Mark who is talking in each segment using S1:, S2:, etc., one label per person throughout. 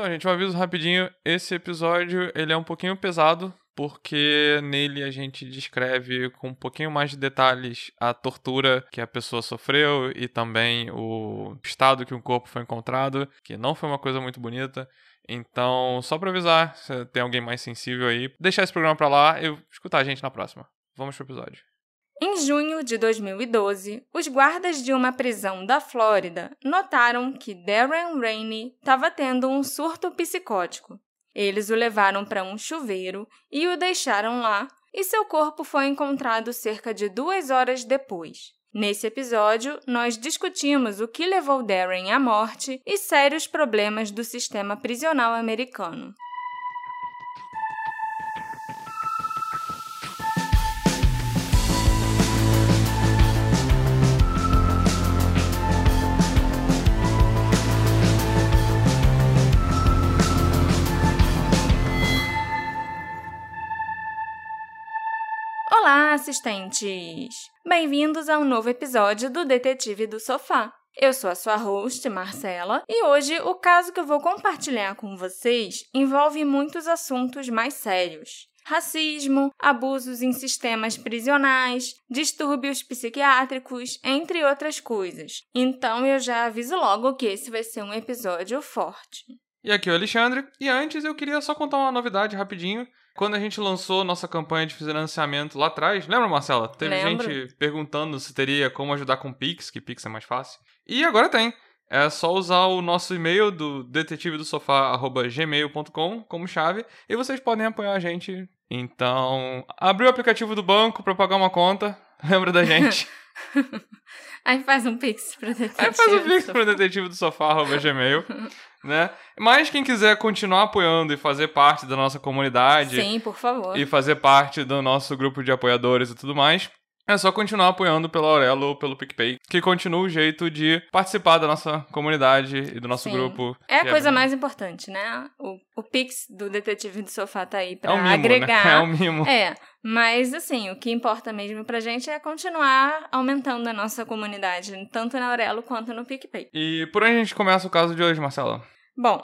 S1: Então, gente, um aviso rapidinho. Esse episódio, ele é um pouquinho pesado, porque nele a gente descreve com um pouquinho mais de detalhes a tortura que a pessoa sofreu e também o estado que o corpo foi encontrado, que não foi uma coisa muito bonita. Então, só pra avisar, se tem alguém mais sensível aí, deixar esse programa pra lá e escutar a gente na próxima. Vamos pro episódio.
S2: Em junho de 2012, os guardas de uma prisão da Flórida notaram que Darren Rainey estava tendo um surto psicótico. Eles o levaram para um chuveiro e o deixaram lá, e seu corpo foi encontrado cerca de duas horas depois. Nesse episódio, nós discutimos o que levou Darren à morte e sérios problemas do sistema prisional americano. Olá, assistentes! Bem-vindos a um novo episódio do Detetive do Sofá. Eu sou a sua host, Marcela, e hoje o caso que eu vou compartilhar com vocês envolve muitos assuntos mais sérios. Racismo, abusos em sistemas prisionais, distúrbios psiquiátricos, entre outras coisas. Então eu já aviso logo que esse vai ser um episódio forte.
S1: E aqui é o Alexandre, e antes eu queria só contar uma novidade rapidinho. Quando a gente lançou nossa campanha de financiamento lá atrás, lembra, Marcela? Teve
S2: Lembro.
S1: gente perguntando se teria como ajudar com Pix, que Pix é mais fácil. E agora tem. É só usar o nosso e-mail do detetive do sofá@gmail.com como chave e vocês podem apoiar a gente. Então, abriu o aplicativo do banco para pagar uma conta. Lembra da gente?
S2: Aí faz um pix pra detetive.
S1: Aí faz
S2: do
S1: pix
S2: Sofá.
S1: pro detetive do sofá@gmail, né? Mas quem quiser continuar apoiando e fazer parte da nossa comunidade,
S2: Sim, por favor.
S1: e fazer parte do nosso grupo de apoiadores e tudo mais, é só continuar apoiando pela Aurelo ou pelo PicPay, que continua o jeito de participar da nossa comunidade e do nosso
S2: Sim.
S1: grupo.
S2: É a
S1: que
S2: coisa
S1: bem-
S2: mais importante, né? O, o Pix do Detetive do Sofá tá aí pra
S1: É um mimo,
S2: agregar.
S1: né? É um mimo.
S2: É, mas assim, o que importa mesmo pra gente é continuar aumentando a nossa comunidade, tanto na Aurelo quanto no PicPay.
S1: E por onde a gente começa o caso de hoje, Marcela?
S2: Bom,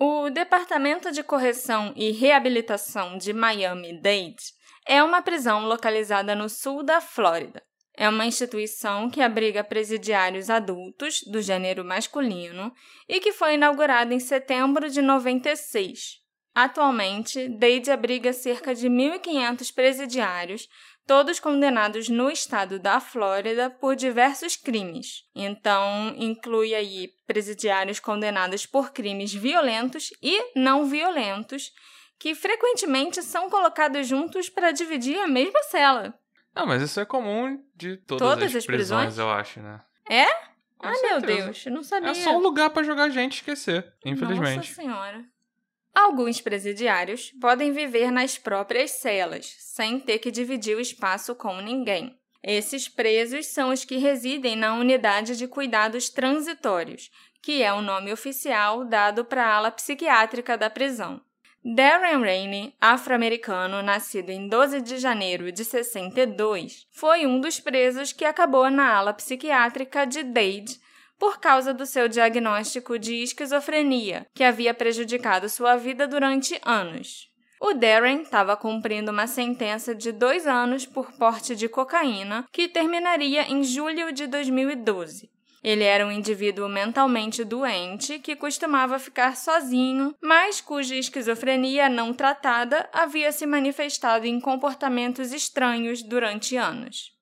S2: o Departamento de Correção e Reabilitação de Miami-Dade é uma prisão localizada no sul da Flórida. É uma instituição que abriga presidiários adultos do gênero masculino e que foi inaugurada em setembro de 96. Atualmente, Dade abriga cerca de 1.500 presidiários, todos condenados no estado da Flórida por diversos crimes. Então, inclui aí presidiários condenados por crimes violentos e não violentos, que frequentemente são colocados juntos para dividir a mesma cela.
S1: Não, mas isso é comum de todas,
S2: Todas
S1: as,
S2: as
S1: prisões,
S2: prisões?
S1: eu acho, né?
S2: É?
S1: Com
S2: ah, meu
S1: certeza.
S2: Deus, eu não sabia.
S1: É só um lugar pra jogar gente e esquecer, infelizmente.
S2: Nossa Senhora. Alguns presidiários podem viver nas próprias celas, sem ter que dividir o espaço com ninguém. Esses presos são os que residem na unidade de cuidados transitórios, que é o nome oficial dado para a ala psiquiátrica da prisão. Darren Rainey, afro-americano, nascido em 12 de janeiro de 62, foi um dos presos que acabou na ala psiquiátrica de Dade por causa do seu diagnóstico de esquizofrenia, que havia prejudicado sua vida durante anos. O Darren estava cumprindo uma sentença de dois anos por porte de cocaína, que terminaria em julho de 2012. Ele era um indivíduo mentalmente doente que costumava ficar sozinho, mas cuja esquizofrenia não tratada havia se manifestado em comportamentos estranhos durante anos.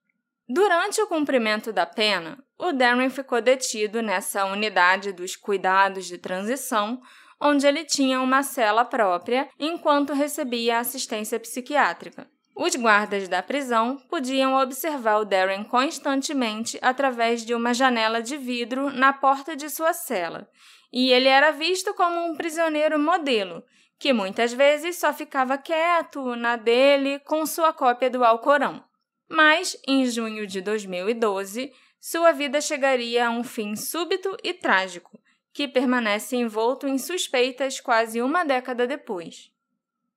S2: Durante o cumprimento da pena, o Darren ficou detido nessa unidade dos cuidados de transição, onde ele tinha uma cela própria enquanto recebia assistência psiquiátrica. Os guardas da prisão podiam observar o Darren constantemente através de uma janela de vidro na porta de sua cela, e ele era visto como um prisioneiro modelo, que muitas vezes só ficava quieto na dele com sua cópia do Alcorão. Mas, em junho de 2012, sua vida chegaria a um fim súbito e trágico, que permanece envolto em suspeitas quase uma década depois.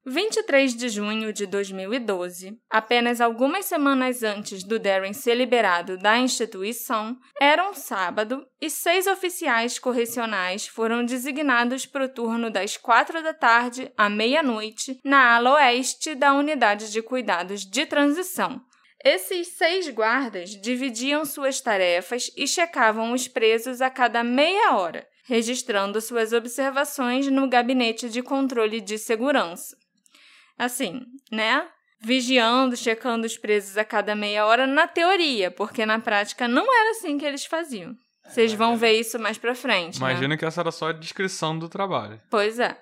S2: 23 de junho de 2012, apenas algumas semanas antes do Darren ser liberado da instituição, era um sábado e seis oficiais correcionais foram designados para o turno das quatro da tarde à meia-noite na ala oeste da unidade de cuidados de transição. Esses seis guardas dividiam suas tarefas e checavam os presos a cada meia hora, registrando suas observações no gabinete de controle de segurança assim, né? Vigiando, checando os presos a cada meia hora na teoria, porque na prática não era assim que eles faziam. Vocês vão ver isso mais pra frente.
S1: Imagina
S2: né?
S1: que essa era só a descrição do trabalho.
S2: Pois é.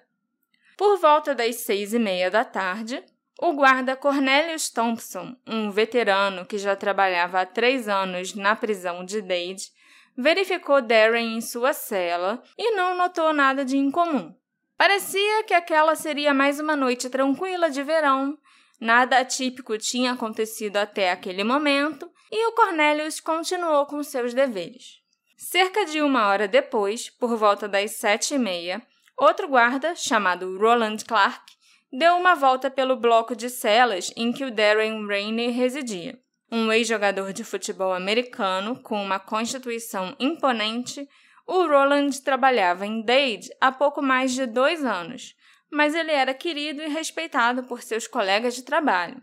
S2: Por volta das seis e meia da tarde, o guarda Cornelius Thompson, um veterano que já trabalhava há três anos na prisão de Dade, verificou Darren em sua cela e não notou nada de incomum. Parecia que aquela seria mais uma noite tranquila de verão. Nada atípico tinha acontecido até aquele momento e o Cornelius continuou com seus deveres. Cerca de uma hora depois, por volta das sete e meia, outro guarda, chamado Roland Clark, deu uma volta pelo bloco de celas em que o Darren Rainey residia. Um ex-jogador de futebol americano com uma constituição imponente o Roland trabalhava em Dade há pouco mais de dois anos, mas ele era querido e respeitado por seus colegas de trabalho.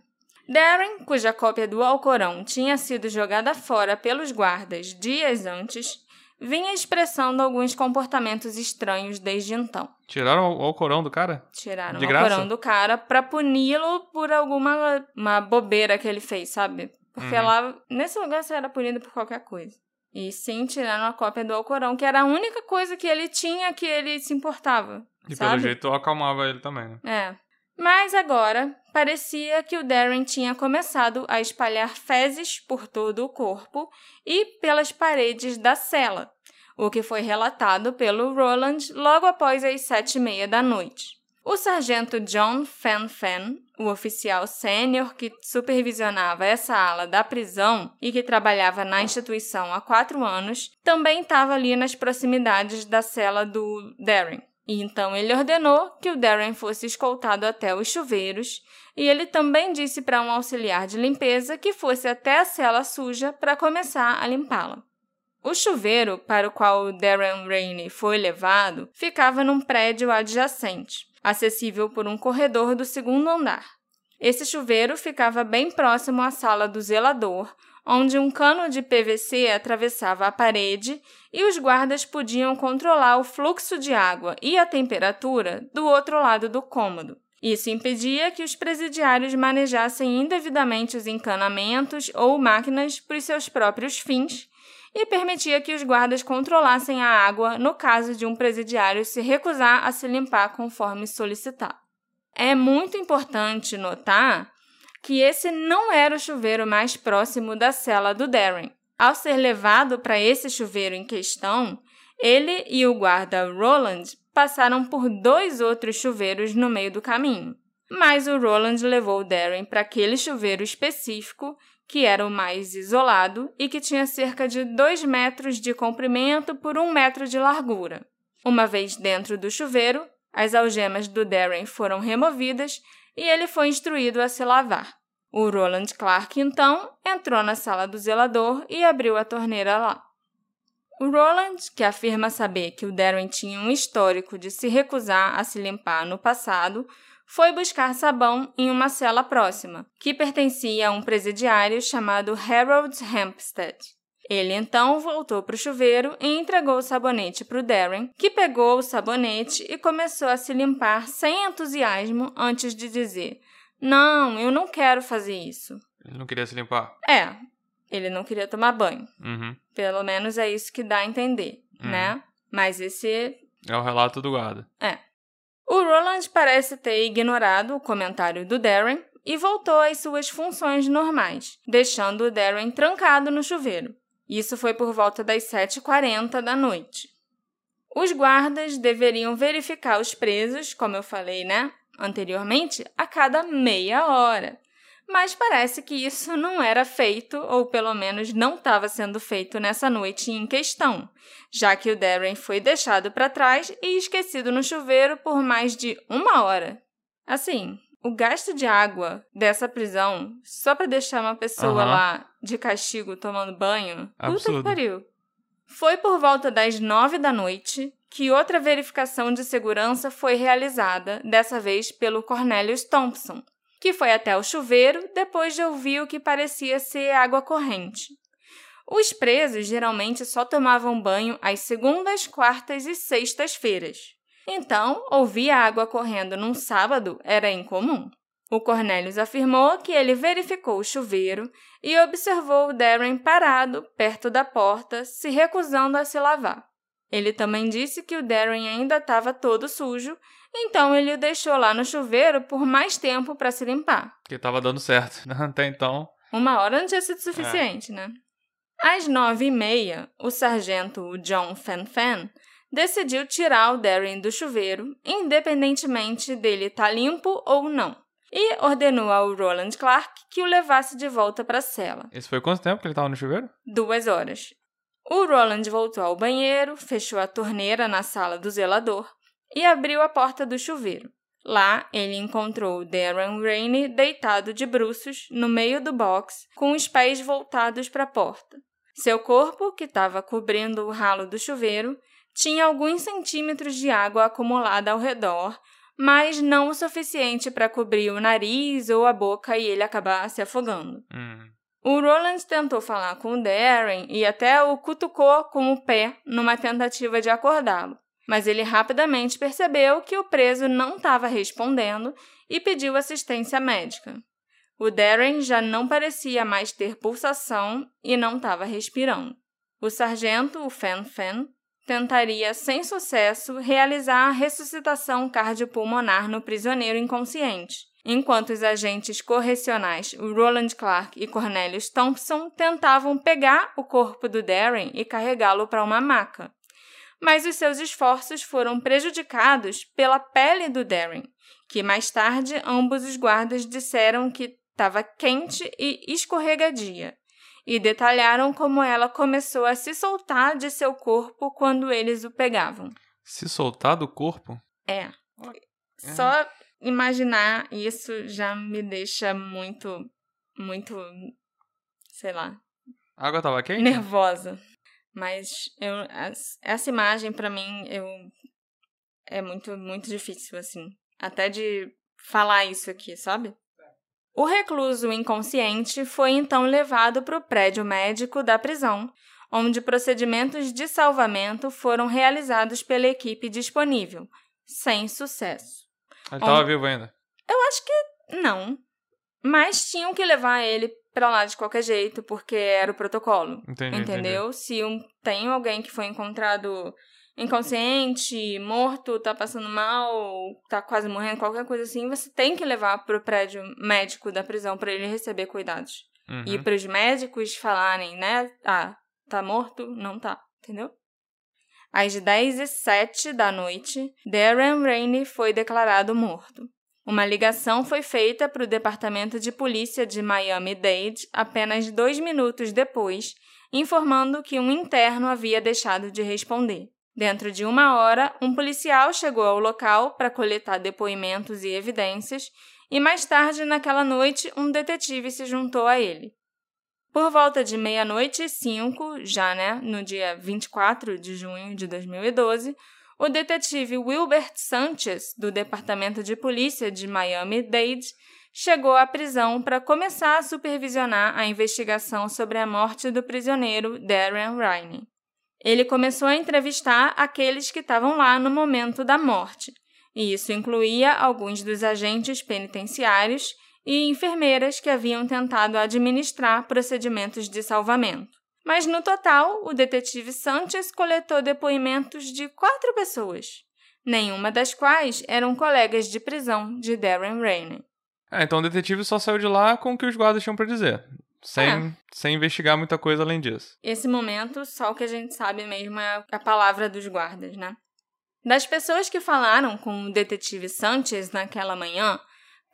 S2: Darren, cuja cópia do Alcorão tinha sido jogada fora pelos guardas dias antes, vinha expressando alguns comportamentos estranhos desde então.
S1: Tiraram o Alcorão do cara?
S2: Tiraram
S1: De
S2: o
S1: graça?
S2: Alcorão do cara pra puni-lo por alguma uma bobeira que ele fez, sabe? Porque
S1: Uhum.
S2: lá, nesse lugar, você era punido por qualquer coisa. E sim, tiraram a cópia do Alcorão, que era a única coisa que ele tinha que ele se importava.
S1: E
S2: sabe?
S1: pelo jeito acalmava ele também, né?
S2: É. Mas agora, parecia que o Darren tinha começado a espalhar fezes por todo o corpo e pelas paredes da cela, o que foi relatado pelo Roland logo após as sete e meia da noite. O sargento John Fan Fan, o oficial sênior que supervisionava essa ala da prisão e que trabalhava na instituição há quatro anos, também estava ali nas proximidades da cela do Darren. E então ele ordenou que o Darren fosse escoltado até os chuveiros, e ele também disse para um auxiliar de limpeza que fosse até a cela suja para começar a limpá-la. O chuveiro para o qual o Darren Rainey foi levado ficava num prédio adjacente, acessível por um corredor do segundo andar. Esse chuveiro ficava bem próximo à sala do zelador, onde um cano de PVC atravessava a parede e os guardas podiam controlar o fluxo de água e a temperatura do outro lado do cômodo. Isso impedia que os presidiários manejassem indevidamente os encanamentos ou máquinas para os seus próprios fins e permitia que os guardas controlassem a água no caso de um presidiário se recusar a se limpar conforme solicitado. É muito importante notar que esse não era o chuveiro mais próximo da cela do Darren. Ao ser levado para esse chuveiro em questão, ele e o guarda Roland passaram por dois outros chuveiros no meio do caminho. Mas o Roland levou o Darren para aquele chuveiro específico, que era o mais isolado e que tinha cerca de 2 metros de comprimento por 1 metro de largura. Uma vez dentro do chuveiro, as algemas do Darren foram removidas e ele foi instruído a se lavar. O Roland Clark, então, entrou na sala do zelador e abriu a torneira lá. O Roland, que afirma saber que o Darren tinha um histórico de se recusar a se limpar no passado, foi buscar sabão em uma cela próxima, que pertencia a um presidiário chamado Harold Hampstead. Ele então voltou para o chuveiro e entregou o sabonete para o Darren, que pegou o sabonete e começou a se limpar sem entusiasmo antes de dizer: Não, eu não quero fazer isso.
S1: Ele não queria se limpar.
S2: É, ele não queria tomar banho.
S1: Uhum.
S2: Pelo menos é isso que dá a entender,
S1: Uhum.
S2: né? Mas esse
S1: É o relato do guarda.
S2: é. O Roland parece ter ignorado o comentário do Darren e voltou às suas funções normais, deixando o Darren trancado no chuveiro. Isso foi por volta das 7h40 da noite. Os guardas deveriam verificar os presos, como eu falei, né, anteriormente, a cada meia hora. Mas parece que isso não era feito, ou pelo menos não estava sendo feito nessa noite em questão, já que o Darren foi deixado para trás e esquecido no chuveiro por mais de uma hora. Assim, o gasto de água dessa prisão, só pra deixar uma pessoa
S1: Aham.
S2: lá de castigo tomando banho, puta que
S1: Absurdo.
S2: pariu. Foi por volta das nove da noite que outra verificação de segurança foi realizada, dessa vez pelo Cornelius Thompson, que foi até o chuveiro depois de ouvir o que parecia ser água corrente. Os presos geralmente só tomavam banho às segundas, quartas e sextas-feiras. Então, ouvir a água correndo num sábado era incomum. O Cornelius afirmou que ele verificou o chuveiro e observou Darren parado perto da porta, se recusando a se lavar. Ele também disse que o Darren ainda estava todo sujo, então ele o deixou lá no chuveiro por mais tempo para se limpar.
S1: Que tava dando certo. Até então.
S2: Uma hora não tinha sido suficiente, né? Às nove e meia, o sargento John Fanfan decidiu tirar o Darren do chuveiro, independentemente dele estar limpo ou não, e ordenou ao Roland Clark que o levasse de volta para a cela.
S1: Esse foi quanto tempo que ele tava no chuveiro?
S2: Duas horas. O Roland voltou ao banheiro, fechou a torneira na sala do zelador e abriu a porta do chuveiro. Lá, ele encontrou Darren Rainey deitado de bruços no meio do box, com os pés voltados para a porta. Seu corpo, que estava cobrindo o ralo do chuveiro, tinha alguns centímetros de água acumulada ao redor, mas não o suficiente para cobrir o nariz ou a boca e ele acabar se afogando.
S1: Hum.
S2: O Roland tentou falar com o Darren e até o cutucou com o pé numa tentativa de acordá-lo, mas ele rapidamente percebeu que o preso não estava respondendo e pediu assistência médica. O Darren já não parecia mais ter pulsação e não estava respirando. O sargento, o Fan Fan, tentaria, sem sucesso, realizar a ressuscitação cardiopulmonar no prisioneiro inconsciente, enquanto os agentes correcionais, Roland Clark e Cornelius Thompson, tentavam pegar o corpo do Darren e carregá-lo para uma maca. Mas os seus esforços foram prejudicados pela pele do Darren, que mais tarde ambos os guardas disseram que estava quente e escorregadia, e detalharam como ela começou a se soltar de seu corpo quando eles o pegavam.
S1: Se soltar do corpo?
S2: É. Só imaginar isso já me deixa muito, muito, sei lá,
S1: A água tava quente?
S2: nervosa. Mas eu, essa imagem pra mim eu é muito muito difícil assim, até de falar isso aqui, sabe? O recluso inconsciente foi então levado para o prédio médico da prisão, onde procedimentos de salvamento foram realizados pela equipe disponível, sem sucesso.
S1: Ele tava
S2: Onde-
S1: vivo ainda.
S2: Não, mas tinham que levar ele pra lá de qualquer jeito, porque era o protocolo.
S1: Entendi.
S2: Entendeu? Se um, tem alguém que foi encontrado inconsciente, morto, tá passando mal, tá quase morrendo, qualquer coisa assim, você tem que levar pro prédio médico da prisão pra ele receber cuidados.
S1: Entendi.
S2: E
S1: Uhum.
S2: pros médicos falarem, né? Ah, tá morto? Não tá. Entendeu? Às 10 e 07 da noite, Darren Rainey foi declarado morto. Uma ligação foi feita para o Departamento de Polícia de Miami-Dade apenas dois minutos depois, informando que um interno havia deixado de responder. Dentro de uma hora, um policial chegou ao local para coletar depoimentos e evidências, e mais tarde naquela noite, um detetive se juntou a ele. Por volta de meia-noite e cinco, já né, no dia 24 de junho de 2012, o detetive Wilbert Sanchez, do Departamento de Polícia de Miami-Dade, chegou à prisão para começar a supervisionar a investigação sobre a morte do prisioneiro Darren Rainey. Ele começou a entrevistar aqueles que estavam lá no momento da morte, e isso incluía alguns dos agentes penitenciários e enfermeiras que haviam tentado administrar procedimentos de salvamento. Mas no total, o detetive Sanchez coletou depoimentos de quatro pessoas, nenhuma das quais eram colegas de prisão de Darren Rainey.
S1: É, então o detetive só saiu de lá com o que os guardas tinham pra dizer. Sem,
S2: É.
S1: sem investigar muita coisa além disso.
S2: Esse momento, só o que a gente sabe mesmo é a palavra dos guardas, né? Das pessoas que falaram com o detetive Sanchez naquela manhã,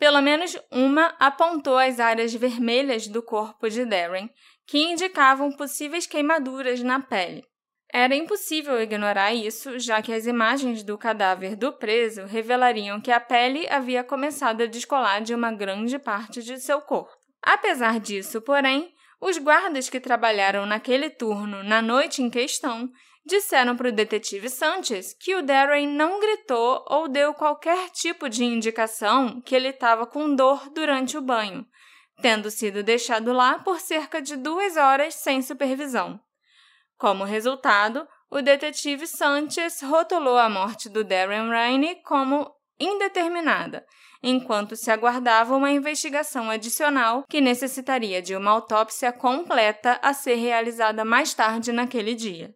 S2: pelo menos uma apontou as áreas vermelhas do corpo de Darren, que indicavam possíveis queimaduras na pele. Era impossível ignorar isso, já que as imagens do cadáver do preso revelariam que a pele havia começado a descolar de uma grande parte de seu corpo. Apesar disso, porém, os guardas que trabalharam naquele turno na noite em questão disseram para o detetive Sanchez que o Darren não gritou ou deu qualquer tipo de indicação que ele estava com dor durante o banho, tendo sido deixado lá por cerca de duas horas sem supervisão. Como resultado, o detetive Sanchez rotulou a morte do Darren Rainey como indeterminada, enquanto se aguardava uma investigação adicional que necessitaria de uma autópsia completa a ser realizada mais tarde naquele dia.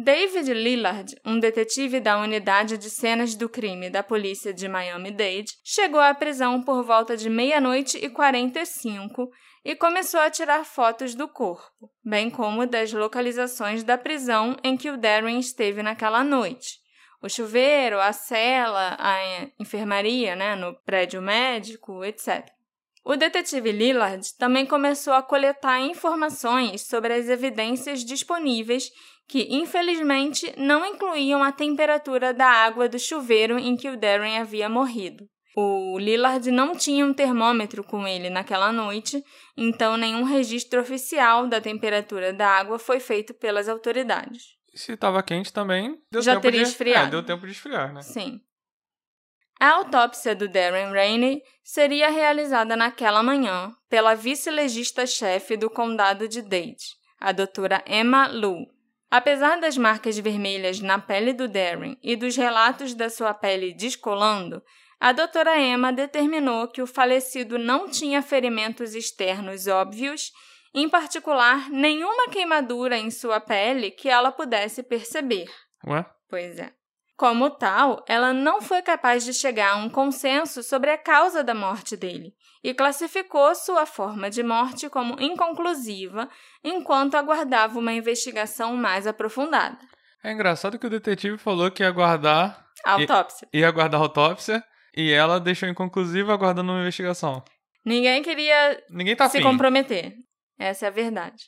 S2: David Lillard, um detetive da unidade de cenas do crime da polícia de Miami-Dade, chegou à prisão por volta de meia-noite e 45 e começou a tirar fotos do corpo, bem como das localizações da prisão em que o Darren esteve naquela noite. O chuveiro, a cela, a enfermaria, né, no prédio médico, etc. O detetive Lillard também começou a coletar informações sobre as evidências disponíveis que, infelizmente, não incluíam a temperatura da água do chuveiro em que o Darren havia morrido. O Lillard não tinha um termômetro com ele naquela noite, então nenhum registro oficial da temperatura da água foi feito pelas autoridades.
S1: Se estava quente também, deu
S2: Já
S1: tempo
S2: teria
S1: de...
S2: esfriado.
S1: É, deu tempo de esfriar, né?
S2: Sim. A autópsia do Darren Rainey seria realizada naquela manhã pela vice-legista-chefe do condado de Dade, a doutora Emma Lu. Apesar das marcas vermelhas na pele do Darren e dos relatos da sua pele descolando, a doutora Emma determinou que o falecido não tinha ferimentos externos óbvios, em particular nenhuma queimadura em sua pele que ela pudesse perceber.
S1: Ué?
S2: Pois é. Como tal, ela não foi capaz de chegar a um consenso sobre a causa da morte dele e classificou sua forma de morte como inconclusiva enquanto aguardava uma investigação mais aprofundada.
S1: É engraçado que o detetive falou que ia aguardar.
S2: Autópsia.
S1: Ia aguardar a autópsia e ela deixou inconclusiva aguardando uma investigação.
S2: Ninguém queria
S1: Ninguém tá
S2: se comprometer. Essa é a verdade.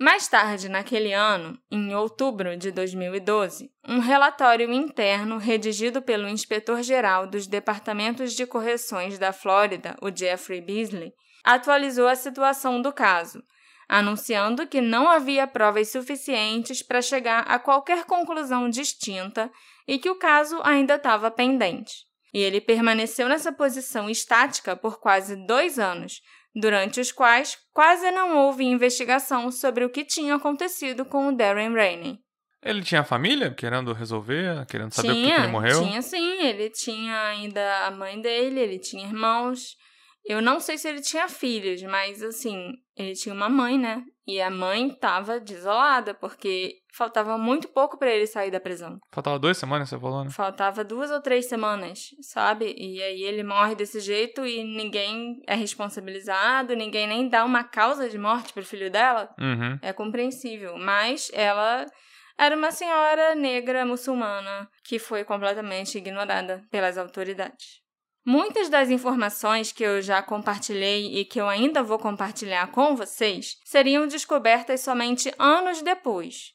S2: Mais tarde, naquele ano, em outubro de 2012, um relatório interno redigido pelo inspetor-geral dos Departamentos de Correções da Flórida, o Jeffrey Beasley, atualizou a situação do caso, anunciando que não havia provas suficientes para chegar a qualquer conclusão distinta e que o caso ainda estava pendente. E ele permaneceu nessa posição estática por quase dois anos, durante os quais quase não houve investigação sobre o que tinha acontecido com o Darren Rainey.
S1: Ele tinha família querendo resolver, querendo saber por que
S2: tinha,
S1: que ele morreu?
S2: tinha sim, ele tinha ainda a mãe dele, ele tinha irmãos. Eu não sei se ele tinha filhos, mas assim, ele tinha uma mãe, né? E a mãe estava desolada, porque faltava muito pouco para ele sair da prisão.
S1: Faltava duas semanas, você falou, né?
S2: Faltava duas ou três semanas, sabe? E aí ele morre desse jeito e ninguém é responsabilizado, ninguém nem dá uma causa de morte pro filho dela.
S1: Uhum.
S2: É compreensível. Mas ela era uma senhora negra muçulmana que foi completamente ignorada pelas autoridades. Muitas das informações que eu já compartilhei e que eu ainda vou compartilhar com vocês seriam descobertas somente anos depois,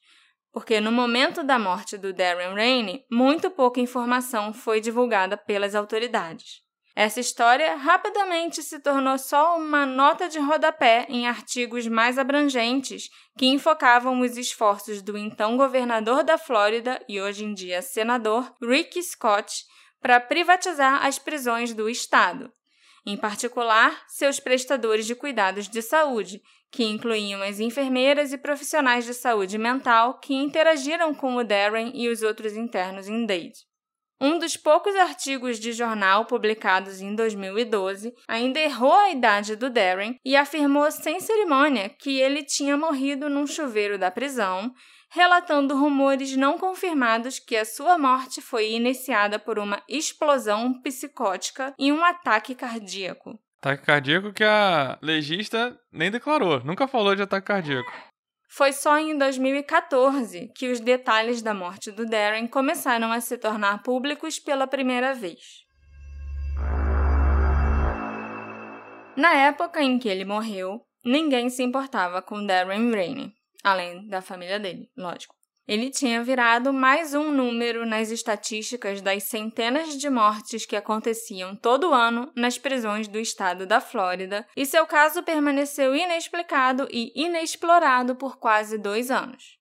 S2: porque no momento da morte do Darren Rainey, muito pouca informação foi divulgada pelas autoridades. Essa história rapidamente se tornou só uma nota de rodapé em artigos mais abrangentes que enfocavam os esforços do então governador da Flórida e hoje em dia senador Rick Scott para privatizar as prisões do estado, em particular seus prestadores de cuidados de saúde, que incluíam as enfermeiras e profissionais de saúde mental que interagiram com o Darren e os outros internos em Dade. Um dos poucos artigos de jornal publicados em 2012 ainda errou a idade do Darren e afirmou sem cerimônia que ele tinha morrido num chuveiro da prisão, relatando rumores não confirmados que a sua morte foi iniciada por uma explosão psicótica e um ataque cardíaco.
S1: Ataque cardíaco que a legista nem declarou, nunca falou de ataque cardíaco.
S2: Foi só em 2014 que os detalhes da morte do Darren começaram a se tornar públicos pela primeira vez. Na época em que ele morreu, ninguém se importava com Darren Rainey, além da família dele, lógico. Ele tinha virado mais um número nas estatísticas das centenas de mortes que aconteciam todo ano nas prisões do estado da Flórida, e seu caso permaneceu inexplicado e inexplorado por quase dois anos.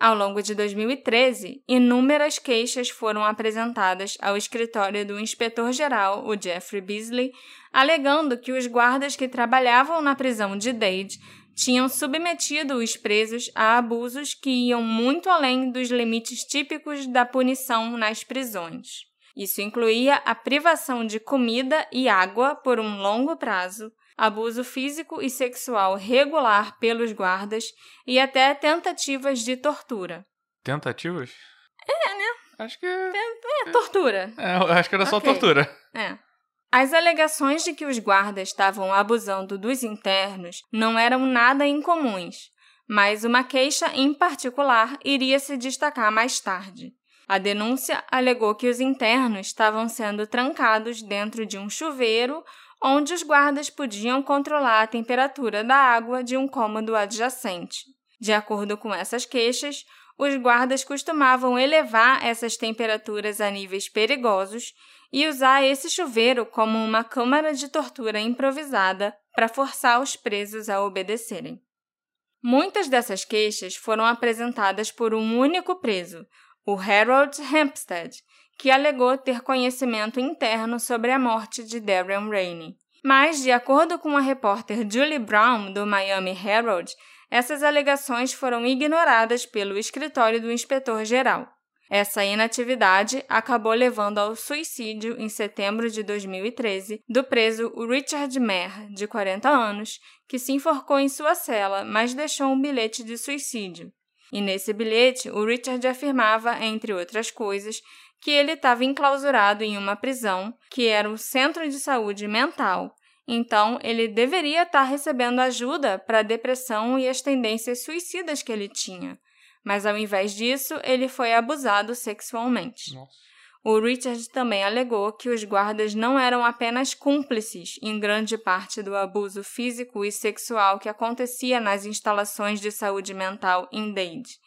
S2: Ao longo de 2013, inúmeras queixas foram apresentadas ao escritório do inspetor-geral, o Jeffrey Beasley, alegando que os guardas que trabalhavam na prisão de Dade tinham submetido os presos a abusos que iam muito além dos limites típicos da punição nas prisões. Isso incluía a privação de comida e água por um longo prazo, abuso físico e sexual regular pelos guardas e até tentativas de tortura.
S1: Tentativas?
S2: É, né?
S1: Acho que.
S2: É, tortura.
S1: É, acho que era só
S2: Ok.
S1: tortura.
S2: É. As alegações de que os guardas estavam abusando dos internos não eram nada incomuns, mas uma queixa em particular iria se destacar mais tarde. A denúncia alegou que os internos estavam sendo trancados dentro de um chuveiro onde os guardas podiam controlar a temperatura da água de um cômodo adjacente. De acordo com essas queixas, os guardas costumavam elevar essas temperaturas a níveis perigosos e usar esse chuveiro como uma câmara de tortura improvisada para forçar os presos a obedecerem. Muitas dessas queixas foram apresentadas por um único preso, o Harold Hempstead, que alegou ter conhecimento interno sobre a morte de Darren Rainey. Mas, de acordo com a repórter Julie Brown, do Miami Herald, essas alegações foram ignoradas pelo escritório do inspetor-geral. Essa inatividade acabou levando ao suicídio em setembro de 2013 do preso Richard Mer, de 40 anos, que se enforcou em sua cela, mas deixou um bilhete de suicídio. E nesse bilhete, o Richard afirmava, entre outras coisas, que ele estava enclausurado em uma prisão, que era um centro de saúde mental. Então, ele deveria estar recebendo ajuda para a depressão e as tendências suicidas que ele tinha. Mas ao invés disso, ele foi abusado sexualmente.
S1: Nossa.
S2: O Richard também alegou que os guardas não eram apenas cúmplices em grande parte do abuso físico e sexual que acontecia nas instalações de saúde mental em Dade,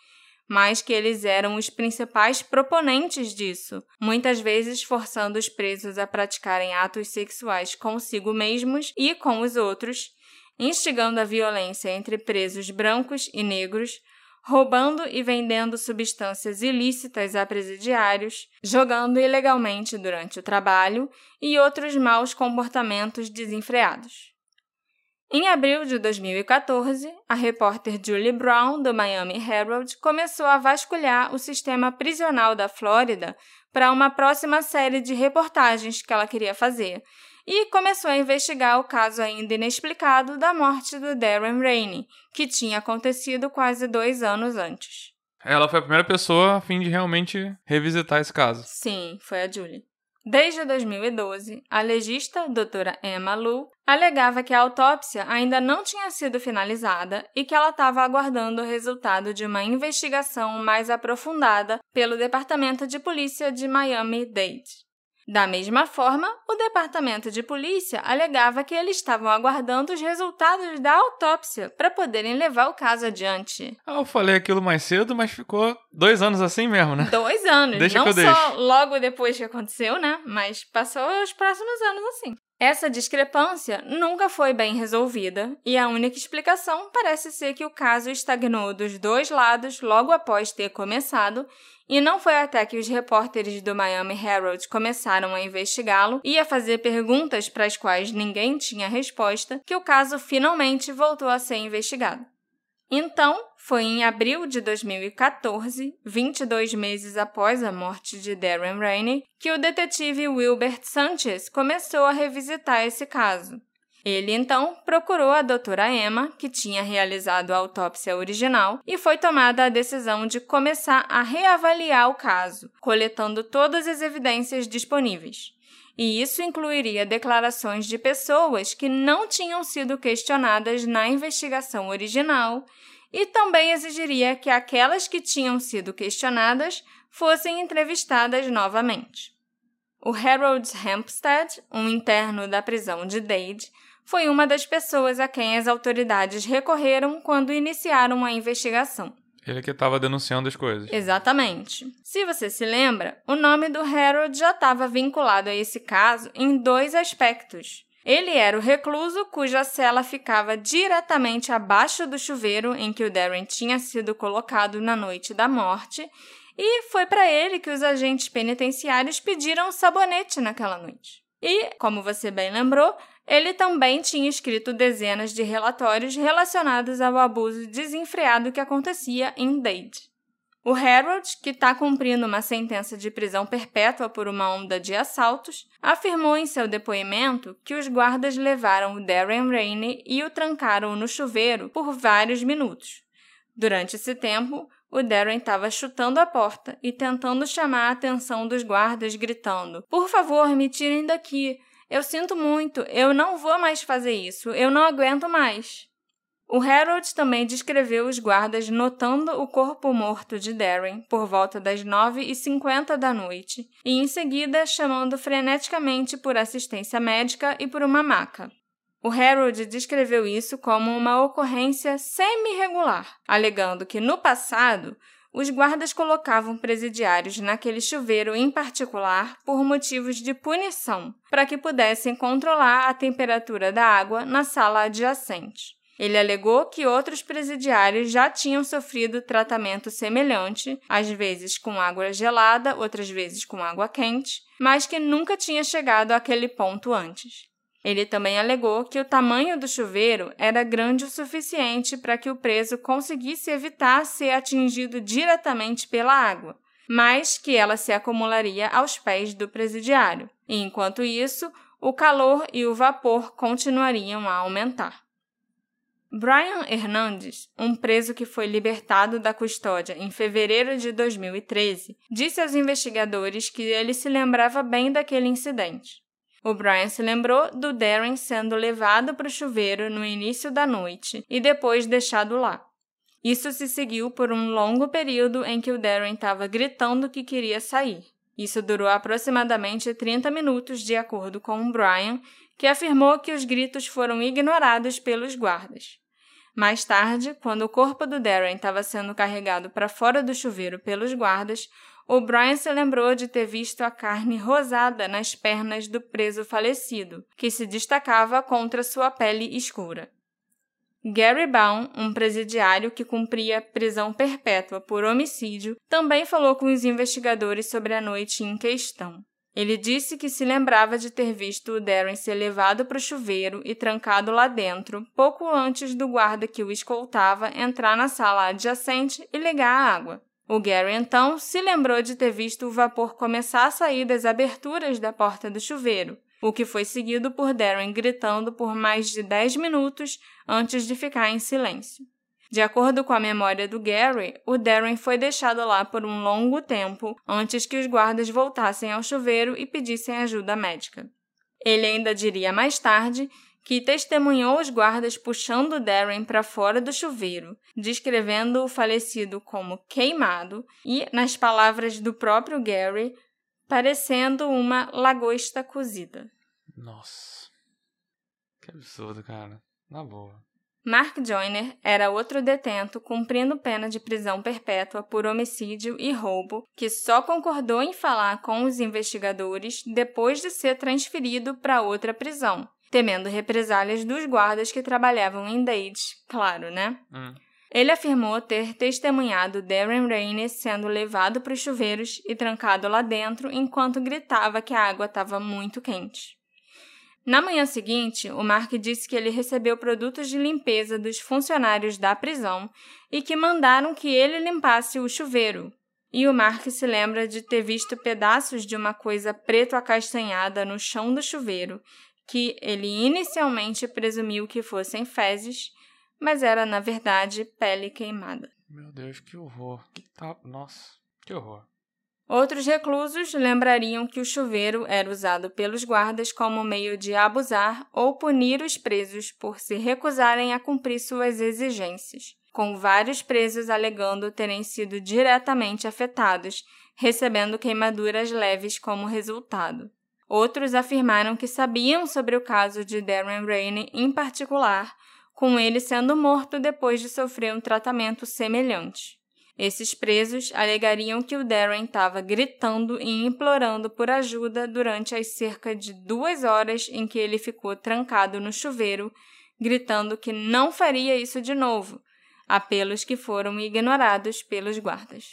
S2: mas que eles eram os principais proponentes disso, muitas vezes forçando os presos a praticarem atos sexuais consigo mesmos e com os outros, instigando a violência entre presos brancos e negros, roubando e vendendo substâncias ilícitas a presidiários, jogando ilegalmente durante o trabalho e outros maus comportamentos desenfreados. Em abril de 2014, a repórter Julie Brown, do Miami Herald, começou a vasculhar o sistema prisional da Flórida para uma próxima série de reportagens que ela queria fazer, e começou a investigar o caso ainda inexplicado da morte do Darren Rainey, que tinha acontecido quase dois anos antes.
S1: Ela foi a primeira pessoa a fim de realmente revisitar esse caso.
S2: Sim, foi a Julie. Desde 2012, a legista doutora Emma Lu alegava que a autópsia ainda não tinha sido finalizada e que ela estava aguardando o resultado de uma investigação mais aprofundada pelo Departamento de Polícia de Miami-Dade. Da mesma forma, o Departamento de Polícia alegava que eles estavam aguardando os resultados da autópsia para poderem levar o caso adiante.
S1: Ah, Eu falei aquilo mais cedo, mas ficou dois anos assim mesmo, né?
S2: Dois anos,
S1: Deixa
S2: não
S1: que eu
S2: só
S1: deixo.
S2: logo depois que aconteceu, né? Mas passou os próximos anos assim. Essa discrepância nunca foi bem resolvida e a única explicação parece ser que o caso estagnou dos dois lados logo após ter começado e não foi até que os repórteres do Miami Herald começaram a investigá-lo e a fazer perguntas para as quais ninguém tinha resposta que o caso finalmente voltou a ser investigado. Então, foi em abril de 2014, 22 meses após a morte de Darren Rainey, que o detetive Wilbert Sanchez começou a revisitar esse caso. Ele então procurou a doutora Emma, que tinha realizado a autópsia original, e foi tomada a decisão de começar a reavaliar o caso, coletando todas as evidências disponíveis. E isso incluiria declarações de pessoas que não tinham sido questionadas na investigação original e também exigiria que aquelas que tinham sido questionadas fossem entrevistadas novamente. O Harold Hempstead, um interno da prisão de Dade, foi uma das pessoas a quem as autoridades recorreram quando iniciaram a investigação.
S1: Ele que estava denunciando as coisas.
S2: Exatamente. Se você se lembra, o nome do Harold já estava vinculado a esse caso em dois aspectos. Ele era o recluso cuja cela ficava diretamente abaixo do chuveiro em que o Darren tinha sido colocado na noite da morte, e foi para ele que os agentes penitenciários pediram sabonete naquela noite. E, como você bem lembrou, ele também tinha escrito dezenas de relatórios relacionados ao abuso desenfreado que acontecia em Dade. O Harold, que está cumprindo uma sentença de prisão perpétua por uma onda de assaltos, afirmou em seu depoimento que os guardas levaram o Darren Rainey e o trancaram no chuveiro por vários minutos. Durante esse tempo, o Darren estava chutando a porta e tentando chamar a atenção dos guardas, gritando: Por favor, me tirem daqui. Eu sinto muito, eu não vou mais fazer isso, eu não aguento mais. O Harold também descreveu os guardas notando o corpo morto de Darren por volta das 9h50 da noite e, em seguida, chamando freneticamente por assistência médica e por uma maca. O Harold descreveu isso como uma ocorrência semi-regular, alegando que, no passado, os guardas colocavam presidiários naquele chuveiro em particular por motivos de punição, para que pudessem controlar a temperatura da água na sala adjacente. Ele alegou que outros presidiários já tinham sofrido tratamento semelhante, às vezes com água gelada, outras vezes com água quente, mas que nunca tinha chegado àquele ponto antes. Ele também alegou que o tamanho do chuveiro era grande o suficiente para que o preso conseguisse evitar ser atingido diretamente pela água, mas que ela se acumularia aos pés do presidiário, e enquanto isso, o calor e o vapor continuariam a aumentar. Brian Hernandes, um preso que foi libertado da custódia em fevereiro de 2013, disse aos investigadores que ele se lembrava bem daquele incidente. O Brian se lembrou do Darren sendo levado para o chuveiro no início da noite e depois deixado lá. Isso se seguiu por um longo período em que o Darren estava gritando que queria sair. Isso durou aproximadamente 30 minutos, de acordo com o Brian, que afirmou que os gritos foram ignorados pelos guardas. Mais tarde, quando o corpo do Darren estava sendo carregado para fora do chuveiro pelos guardas, o Brian se lembrou de ter visto a carne rosada nas pernas do preso falecido, que se destacava contra sua pele escura. Gary Baum, um presidiário que cumpria prisão perpétua por homicídio, também falou com os investigadores sobre a noite em questão. Ele disse que se lembrava de ter visto o Darren ser levado para o chuveiro e trancado lá dentro, pouco antes do guarda que o escoltava entrar na sala adjacente e ligar a água. O Gary então se lembrou de ter visto o vapor começar a sair das aberturas da porta do chuveiro, o que foi seguido por Darren gritando por mais de 10 minutos antes de ficar em silêncio. De acordo com a memória do Gary, o Darren foi deixado lá por um longo tempo antes que os guardas voltassem ao chuveiro e pedissem ajuda médica. Ele ainda diria mais tarde que testemunhou os guardas puxando Darren para fora do chuveiro, descrevendo o falecido como queimado e, nas palavras do próprio Gary, parecendo uma lagosta cozida.
S1: Nossa. Que absurdo, cara. Na boa.
S2: Mark Joyner era outro detento cumprindo pena de prisão perpétua por homicídio e roubo, que só concordou em falar com os investigadores depois de ser transferido para outra prisão, temendo represálias dos guardas que trabalhavam em Dade, claro, né?
S1: Hum.
S2: Ele afirmou ter testemunhado Darren Rainey sendo levado para os chuveiros e trancado lá dentro enquanto gritava que a água estava muito quente. Na manhã seguinte, o Mark disse que ele recebeu produtos de limpeza dos funcionários da prisão e que mandaram que ele limpasse o chuveiro. E o Mark se lembra de ter visto pedaços de uma coisa preto acastanhada no chão do chuveiro, que ele inicialmente presumiu que fossem fezes, mas era na verdade pele queimada.
S1: Meu Deus, que horror. Que tá... Nossa, que horror.
S2: Outros reclusos lembrariam que o chuveiro era usado pelos guardas como meio de abusar ou punir os presos por se recusarem a cumprir suas exigências, com vários presos alegando terem sido diretamente afetados, recebendo queimaduras leves como resultado. Outros afirmaram que sabiam sobre o caso de Darren Rainey em particular, com ele sendo morto depois de sofrer um tratamento semelhante. Esses presos alegariam que o Darren estava gritando e implorando por ajuda durante as cerca de duas horas em que ele ficou trancado no chuveiro, gritando que não faria isso de novo, apelos que foram ignorados pelos guardas.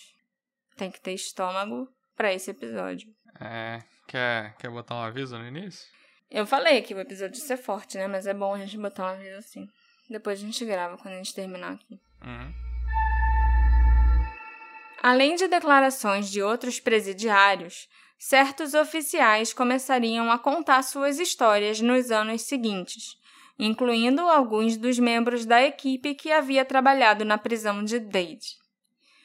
S2: Tem que ter estômago para esse episódio.
S1: É, quer, quer botar um aviso no início?
S2: Eu falei que o episódio ia ser forte, né? Mas é bom a gente botar um aviso assim. Depois a gente grava quando a gente terminar aqui.
S1: Uhum.
S2: Além de declarações de outros presidiários, certos oficiais começariam a contar suas histórias nos anos seguintes, incluindo alguns dos membros da equipe que havia trabalhado na prisão de Dade.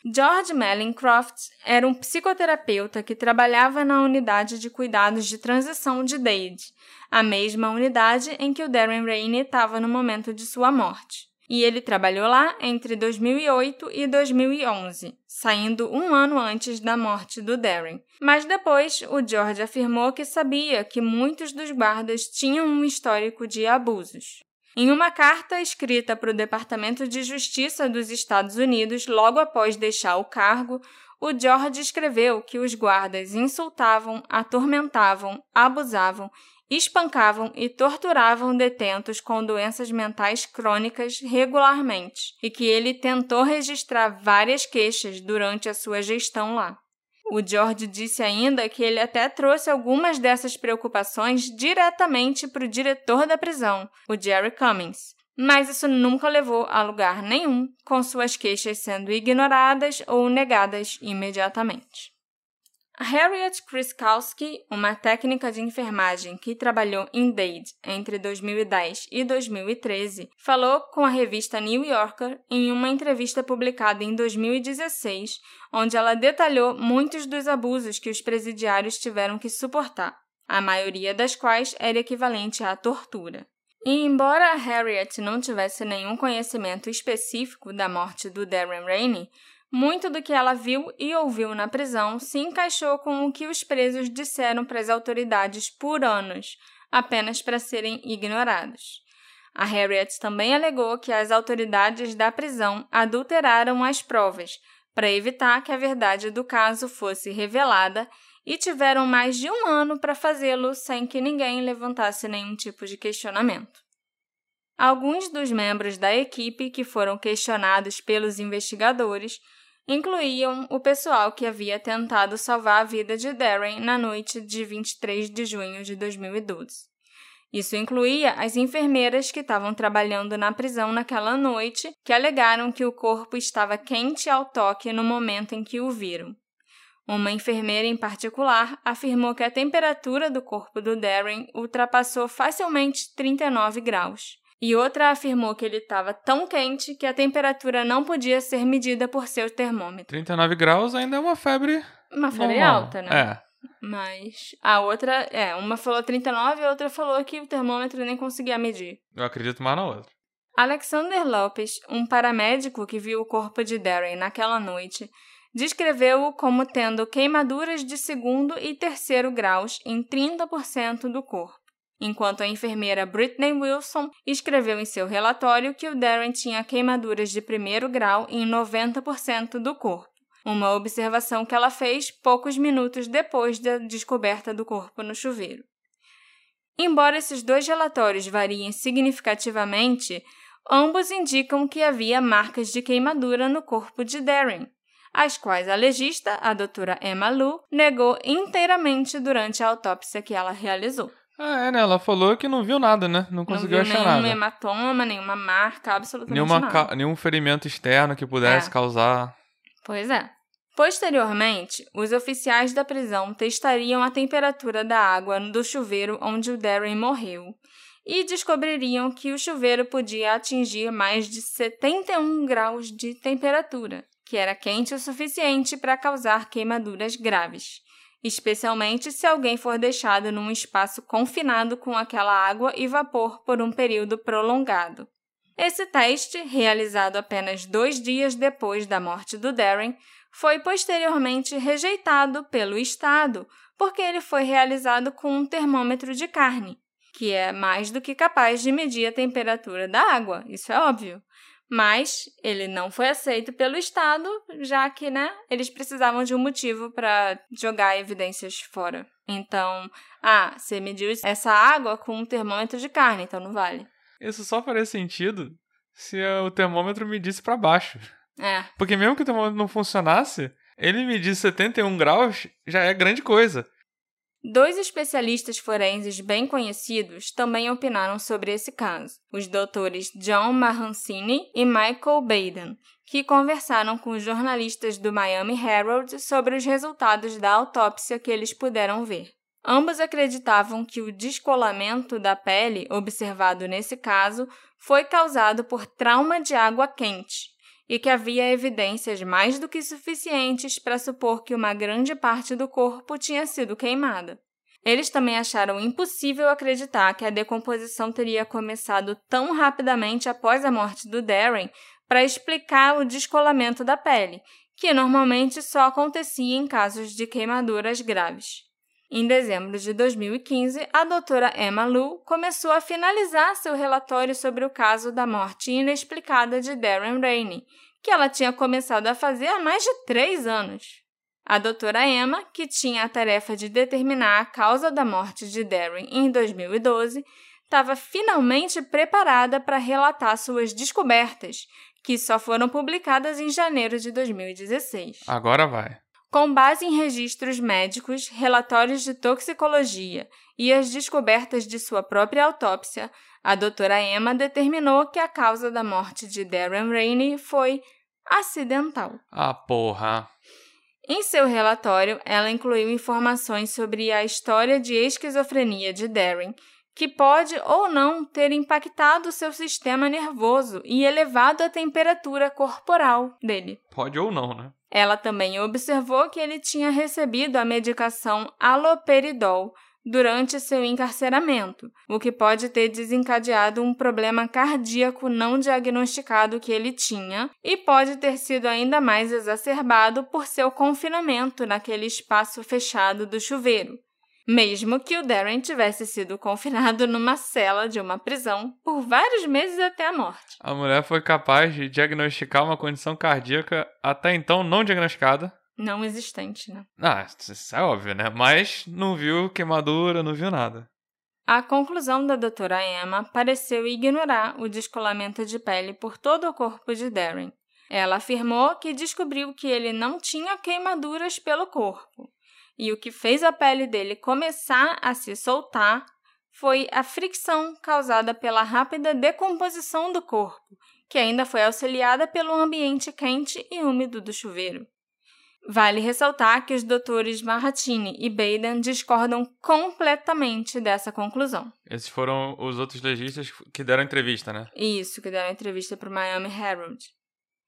S2: George Mallincroft era um psicoterapeuta que trabalhava na unidade de cuidados de transição de Dade, a mesma unidade em que o Darren Rainey estava no momento de sua morte e ele trabalhou lá entre 2008 e 2011, saindo um ano antes da morte do Darren. Mas depois, o George afirmou que sabia que muitos dos guardas tinham um histórico de abusos. Em uma carta escrita para o Departamento de Justiça dos Estados Unidos logo após deixar o cargo, o George escreveu que os guardas insultavam, atormentavam, abusavam espancavam e torturavam detentos com doenças mentais crônicas regularmente e que ele tentou registrar várias queixas durante a sua gestão lá. O George disse ainda que ele até trouxe algumas dessas preocupações diretamente para o diretor da prisão, o Jerry Cummings, mas isso nunca levou a lugar nenhum, com suas queixas sendo ignoradas ou negadas imediatamente. Harriet Kriskowski, uma técnica de enfermagem que trabalhou em Dade entre 2010 e 2013, falou com a revista New Yorker em uma entrevista publicada em 2016, onde ela detalhou muitos dos abusos que os presidiários tiveram que suportar, a maioria das quais era equivalente à tortura. E embora Harriet não tivesse nenhum conhecimento específico da morte do Darren Rainey, muito do que ela viu e ouviu na prisão se encaixou com o que os presos disseram para as autoridades por anos, apenas para serem ignorados. A Harriet também alegou que as autoridades da prisão adulteraram as provas para evitar que a verdade do caso fosse revelada e tiveram mais de um ano para fazê-lo sem que ninguém levantasse nenhum tipo de questionamento. Alguns dos membros da equipe que foram questionados pelos investigadores incluíam o pessoal que havia tentado salvar a vida de Darren na noite de 23 de junho de 2012. Isso incluía as enfermeiras que estavam trabalhando na prisão naquela noite, que alegaram que o corpo estava quente ao toque no momento em que o viram. Uma enfermeira em particular afirmou que a temperatura do corpo do Darren ultrapassou facilmente 39 graus e outra afirmou que ele estava tão quente que a temperatura não podia ser medida por seu termômetro.
S1: 39 graus ainda é uma febre.
S2: Uma febre
S1: normal.
S2: alta, né?
S1: É.
S2: Mas a outra, é, uma falou 39 e a outra falou que o termômetro nem conseguia medir.
S1: Eu acredito mais na outra.
S2: Alexander Lopes, um paramédico que viu o corpo de Darren naquela noite, descreveu-o como tendo queimaduras de segundo e terceiro graus em 30% do corpo enquanto a enfermeira Brittany Wilson escreveu em seu relatório que o Darren tinha queimaduras de primeiro grau em 90% do corpo, uma observação que ela fez poucos minutos depois da descoberta do corpo no chuveiro. Embora esses dois relatórios variem significativamente, ambos indicam que havia marcas de queimadura no corpo de Darren, as quais a legista, a doutora Emma Lu, negou inteiramente durante a autópsia que ela realizou.
S1: Ah, é, né? Ela falou que não viu nada, né? Não conseguiu
S2: não viu
S1: achar
S2: nenhum
S1: nada.
S2: hematoma, nenhuma marca, absolutamente
S1: Nenhuma
S2: nada.
S1: Nenhum ferimento externo que pudesse
S2: É.
S1: causar.
S2: Pois é. Posteriormente, os oficiais da prisão testariam a temperatura da água do chuveiro onde o Darren morreu e descobririam que o chuveiro podia atingir mais de 71 graus de temperatura, que era quente o suficiente para causar queimaduras graves especialmente se alguém for deixado num espaço confinado com aquela água e vapor por um período prolongado. Esse teste, realizado apenas dois dias depois da morte do Darren, foi posteriormente rejeitado pelo Estado, porque ele foi realizado com um termômetro de carne, que é mais do que capaz de medir a temperatura da água, isso é óbvio. Mas ele não foi aceito pelo Estado, já que, né, eles precisavam de um motivo para jogar evidências fora. Então, ah, você mediu essa água com um termômetro de carne, então não vale.
S1: Isso só faria sentido se o termômetro medisse para baixo.
S2: É.
S1: Porque mesmo que o termômetro não funcionasse, ele medir 71 graus já é grande coisa.
S2: Dois especialistas forenses bem conhecidos também opinaram sobre esse caso, os doutores John Mahancini e Michael Baden, que conversaram com os jornalistas do Miami Herald sobre os resultados da autópsia que eles puderam ver. Ambos acreditavam que o descolamento da pele observado nesse caso foi causado por trauma de água quente, e que havia evidências mais do que suficientes para supor que uma grande parte do corpo tinha sido queimada. Eles também acharam impossível acreditar que a decomposição teria começado tão rapidamente após a morte do Darren para explicar o descolamento da pele, que normalmente só acontecia em casos de queimaduras graves. Em dezembro de 2015, a doutora Emma Lu começou a finalizar seu relatório sobre o caso da morte inexplicada de Darren Rainey, que ela tinha começado a fazer há mais de três anos. A doutora Emma, que tinha a tarefa de determinar a causa da morte de Darren em 2012, estava finalmente preparada para relatar suas descobertas, que só foram publicadas em janeiro de 2016.
S1: Agora vai.
S2: Com base em registros médicos, relatórios de toxicologia e as descobertas de sua própria autópsia, a doutora Emma determinou que a causa da morte de Darren Rainey foi acidental.
S1: Ah, porra!
S2: Em seu relatório, ela incluiu informações sobre a história de esquizofrenia de Darren, que pode ou não ter impactado seu sistema nervoso e elevado a temperatura corporal dele.
S1: Pode ou não, né?
S2: Ela também observou que ele tinha recebido a medicação aloperidol durante seu encarceramento, o que pode ter desencadeado um problema cardíaco não diagnosticado que ele tinha e pode ter sido ainda mais exacerbado por seu confinamento naquele espaço fechado do chuveiro mesmo que o Darren tivesse sido confinado numa cela de uma prisão por vários meses até a morte.
S1: A mulher foi capaz de diagnosticar uma condição cardíaca até então não diagnosticada.
S2: Não existente, né?
S1: Ah, isso é óbvio, né? Mas não viu queimadura, não viu nada.
S2: A conclusão da doutora Emma pareceu ignorar o descolamento de pele por todo o corpo de Darren. Ela afirmou que descobriu que ele não tinha queimaduras pelo corpo e o que fez a pele dele começar a se soltar foi a fricção causada pela rápida decomposição do corpo, que ainda foi auxiliada pelo ambiente quente e úmido do chuveiro. Vale ressaltar que os doutores Mahatini e Baden discordam completamente dessa conclusão.
S1: Esses foram os outros legistas que deram entrevista, né?
S2: Isso, que deram entrevista para o Miami Herald.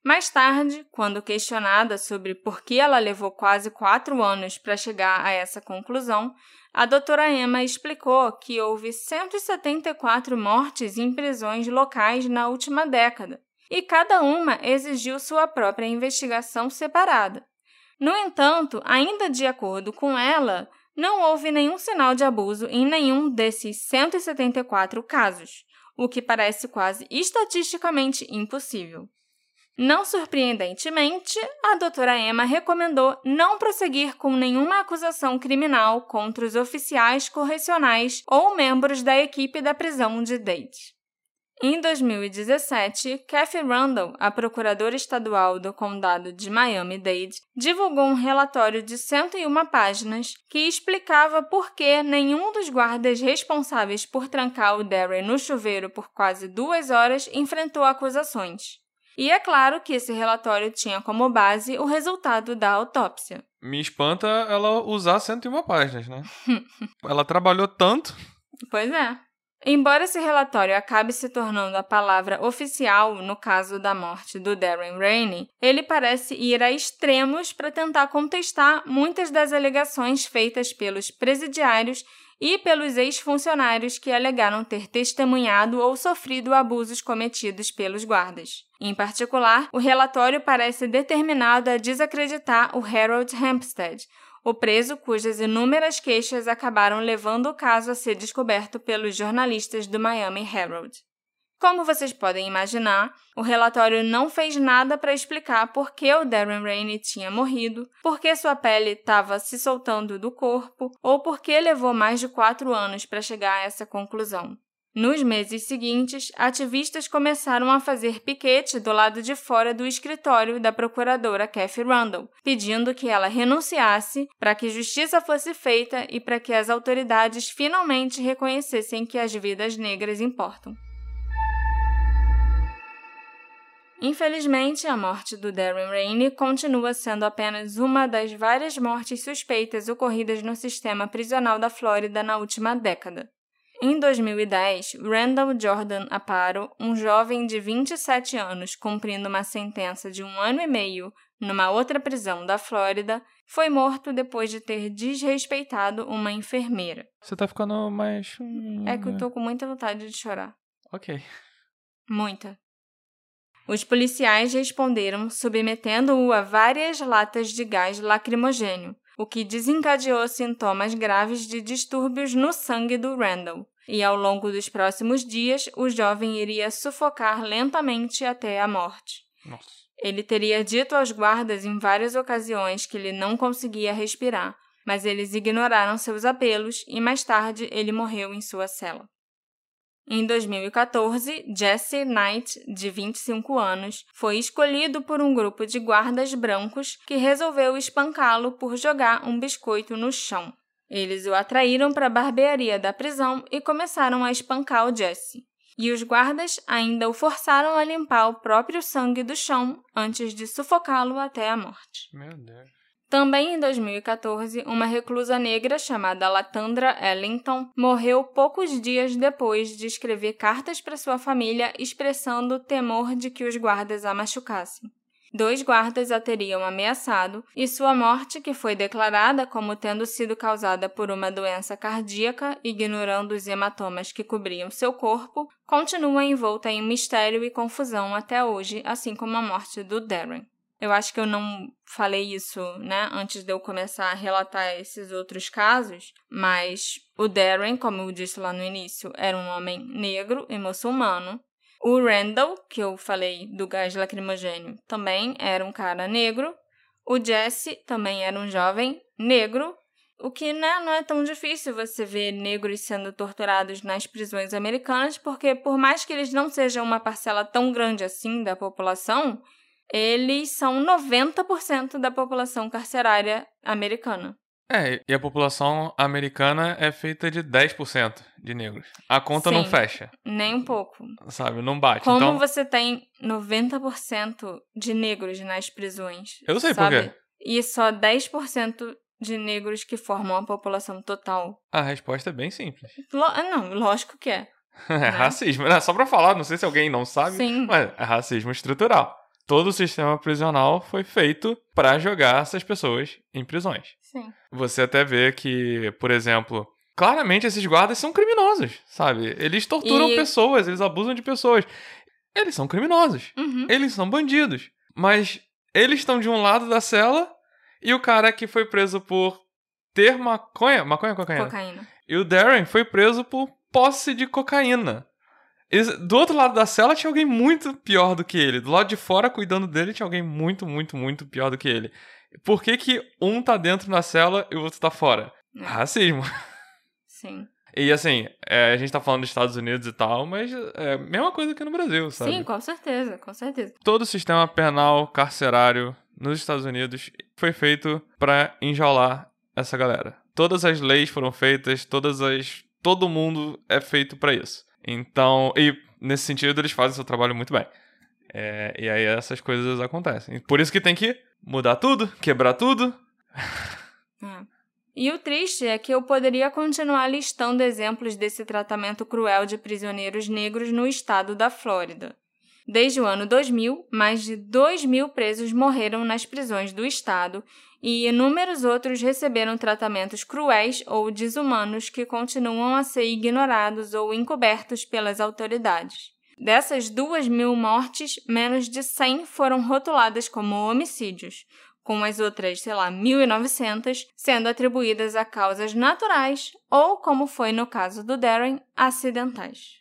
S2: Mais tarde, quando questionada sobre por que ela levou quase quatro anos para chegar a essa conclusão, a doutora Emma explicou que houve 174 mortes em prisões locais na última década, e cada uma exigiu sua própria investigação separada. No entanto, ainda de acordo com ela, não houve nenhum sinal de abuso em nenhum desses 174 casos, o que parece quase estatisticamente impossível. Não surpreendentemente, a doutora Emma recomendou não prosseguir com nenhuma acusação criminal contra os oficiais correcionais ou membros da equipe da prisão de Dade. Em 2017, Kathy Randall, a procuradora estadual do condado de Miami-Dade, divulgou um relatório de 101 páginas que explicava por que nenhum dos guardas responsáveis por trancar o Darren no chuveiro por quase duas horas enfrentou acusações. E é claro que esse relatório tinha como base o resultado da autópsia.
S1: Me espanta ela usar 101 páginas, né? ela trabalhou tanto.
S2: Pois é. Embora esse relatório acabe se tornando a palavra oficial no caso da morte do Darren Rainey, ele parece ir a extremos para tentar contestar muitas das alegações feitas pelos presidiários e pelos ex-funcionários que alegaram ter testemunhado ou sofrido abusos cometidos pelos guardas. Em particular, o relatório parece determinado a desacreditar o Harold Hempstead, o preso cujas inúmeras queixas acabaram levando o caso a ser descoberto pelos jornalistas do Miami Herald. Como vocês podem imaginar, o relatório não fez nada para explicar por que o Darren Rainey tinha morrido, por que sua pele estava se soltando do corpo ou por que levou mais de quatro anos para chegar a essa conclusão. Nos meses seguintes, ativistas começaram a fazer piquete do lado de fora do escritório da procuradora Kathy Randall, pedindo que ela renunciasse para que justiça fosse feita e para que as autoridades finalmente reconhecessem que as vidas negras importam. Infelizmente, a morte do Darren Rainey continua sendo apenas uma das várias mortes suspeitas ocorridas no sistema prisional da Flórida na última década. Em 2010, Randall Jordan Aparo, um jovem de 27 anos cumprindo uma sentença de um ano e meio numa outra prisão da Flórida, foi morto depois de ter desrespeitado uma enfermeira.
S1: Você tá ficando mais.
S2: É que eu tô com muita vontade de chorar.
S1: Ok.
S2: Muita. Os policiais responderam submetendo-o a várias latas de gás lacrimogênio, o que desencadeou sintomas graves de distúrbios no sangue do Randall. E ao longo dos próximos dias, o jovem iria sufocar lentamente até a morte.
S1: Nossa.
S2: Ele teria dito aos guardas em várias ocasiões que ele não conseguia respirar, mas eles ignoraram seus apelos e mais tarde ele morreu em sua cela. Em 2014, Jesse Knight, de 25 anos, foi escolhido por um grupo de guardas brancos que resolveu espancá-lo por jogar um biscoito no chão. Eles o atraíram para a barbearia da prisão e começaram a espancar o Jesse. E os guardas ainda o forçaram a limpar o próprio sangue do chão antes de sufocá-lo até a morte.
S1: Meu Deus.
S2: Também em 2014, uma reclusa negra chamada Latandra Ellington morreu poucos dias depois de escrever cartas para sua família expressando temor de que os guardas a machucassem. Dois guardas a teriam ameaçado e sua morte, que foi declarada como tendo sido causada por uma doença cardíaca, ignorando os hematomas que cobriam seu corpo, continua envolta em mistério e confusão até hoje, assim como a morte do Darren. Eu acho que eu não falei isso, né, antes de eu começar a relatar esses outros casos, mas o Darren, como eu disse lá no início, era um homem negro e muçulmano. O Randall, que eu falei do gás lacrimogênio, também era um cara negro. O Jesse também era um jovem negro, o que né, não é tão difícil você ver negros sendo torturados nas prisões americanas, porque por mais que eles não sejam uma parcela tão grande assim da população, eles são 90% da população carcerária americana.
S1: É, e a população americana é feita de 10% de negros. A conta
S2: Sim,
S1: não fecha,
S2: Nem um pouco.
S1: sabe? Não bate.
S2: Como
S1: então,
S2: você tem 90% de negros nas prisões?
S1: Eu não sei por
S2: sabe?
S1: quê.
S2: E só 10% de negros que formam a população total.
S1: a resposta é bem simples.
S2: Lo- ah, não, lógico que é.
S1: É racismo. né? Só pra falar, não sei se alguém não sabe,
S2: Sim.
S1: mas é racismo estrutural. Todo o sistema prisional foi feito pra jogar essas pessoas em prisões.
S2: Sim.
S1: Você até vê que, por exemplo, claramente esses guardas são criminosos, sabe? Eles torturam
S2: E-
S1: pessoas, eles abusam de pessoas. Eles são criminosos.
S2: Uhum.
S1: Eles são bandidos. Mas eles estão de um lado da cela e o cara que foi preso por ter maconha. Maconha ou cocaína?
S2: Cocaína.
S1: E o Darren foi preso por posse de cocaína. Do outro lado da cela tinha alguém muito pior do que ele. Do lado de fora, cuidando dele, tinha alguém muito, muito, muito pior do que ele. Por que, que um tá dentro da cela e o outro tá fora?
S2: É.
S1: Racismo.
S2: Sim.
S1: E assim, é, a gente tá falando dos Estados Unidos e tal, mas é a mesma coisa que no Brasil, sabe?
S2: Sim, com certeza, com certeza.
S1: Todo o sistema penal carcerário nos Estados Unidos foi feito pra enjaular essa galera. Todas as leis foram feitas, todas as todo mundo é feito pra isso. Então, e nesse sentido eles fazem seu trabalho muito bem. É, e aí essas coisas acontecem. Por isso que tem que mudar tudo, quebrar tudo.
S2: É. E o triste é que eu poderia continuar listando exemplos desse tratamento cruel de prisioneiros negros no estado da Flórida. Desde o ano 2000, mais de 2 mil presos morreram nas prisões do estado e inúmeros outros receberam tratamentos cruéis ou desumanos que continuam a ser ignorados ou encobertos pelas autoridades. Dessas 2 mil mortes, menos de 100 foram rotuladas como homicídios, com as outras, sei lá, 1.900 sendo atribuídas a causas naturais ou, como foi no caso do Darren, acidentais.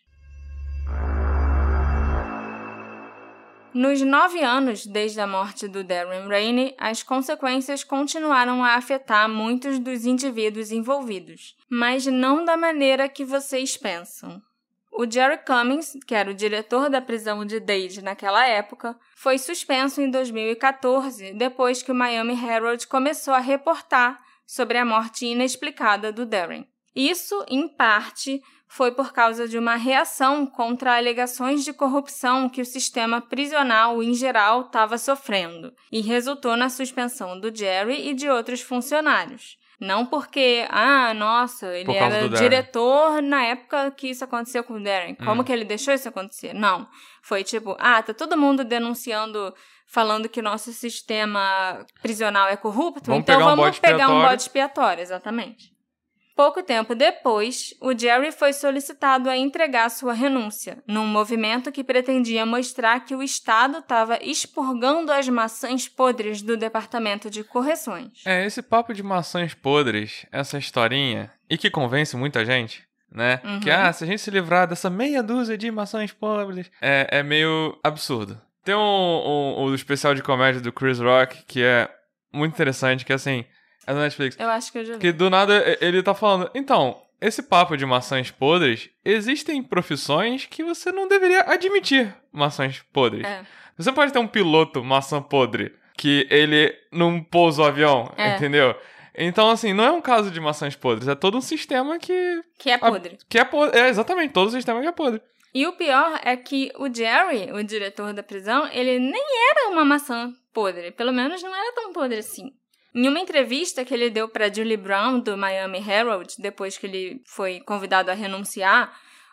S2: Nos nove anos desde a morte do Darren Rainey, as consequências continuaram a afetar muitos dos indivíduos envolvidos, mas não da maneira que vocês pensam. O Jerry Cummings, que era o diretor da prisão de Dade naquela época, foi suspenso em 2014 depois que o Miami Herald começou a reportar sobre a morte inexplicada do Darren. Isso, em parte, foi por causa de uma reação contra alegações de corrupção que o sistema prisional em geral estava sofrendo, e resultou na suspensão do Jerry e de outros funcionários. Não porque, ah, nossa, ele era diretor na época que isso aconteceu com o Darren. Como hum. que ele deixou isso acontecer? Não. Foi tipo, ah, tá todo mundo denunciando, falando que nosso sistema prisional é corrupto, vamos então pegar vamos um pegar um bode expiatório, exatamente. Pouco tempo depois, o Jerry foi solicitado a entregar sua renúncia, num movimento que pretendia mostrar que o Estado estava expurgando as maçãs podres do Departamento de Correções.
S1: É, esse papo de maçãs podres, essa historinha, e que convence muita gente, né? Uhum. Que, ah, se a gente se livrar dessa meia dúzia de maçãs podres, é, é meio absurdo. Tem um, um, um especial de comédia do Chris Rock que é muito interessante, que é assim é da Netflix.
S2: Eu acho que eu já vi.
S1: Que do nada ele tá falando. Então, esse papo de maçãs podres, existem profissões que você não deveria admitir maçãs podres. É. Você pode ter um piloto maçã podre que ele não pousa o avião, é. entendeu? Então, assim, não é um caso de maçãs podres, é todo um sistema que.
S2: Que é podre.
S1: A, que é podre. É, exatamente, todo o sistema que é podre.
S2: E o pior é que o Jerry, o diretor da prisão, ele nem era uma maçã podre. Pelo menos não era tão podre assim. Em uma entrevista que ele deu para Julie Brown, do Miami Herald, depois que ele foi convidado a renunciar,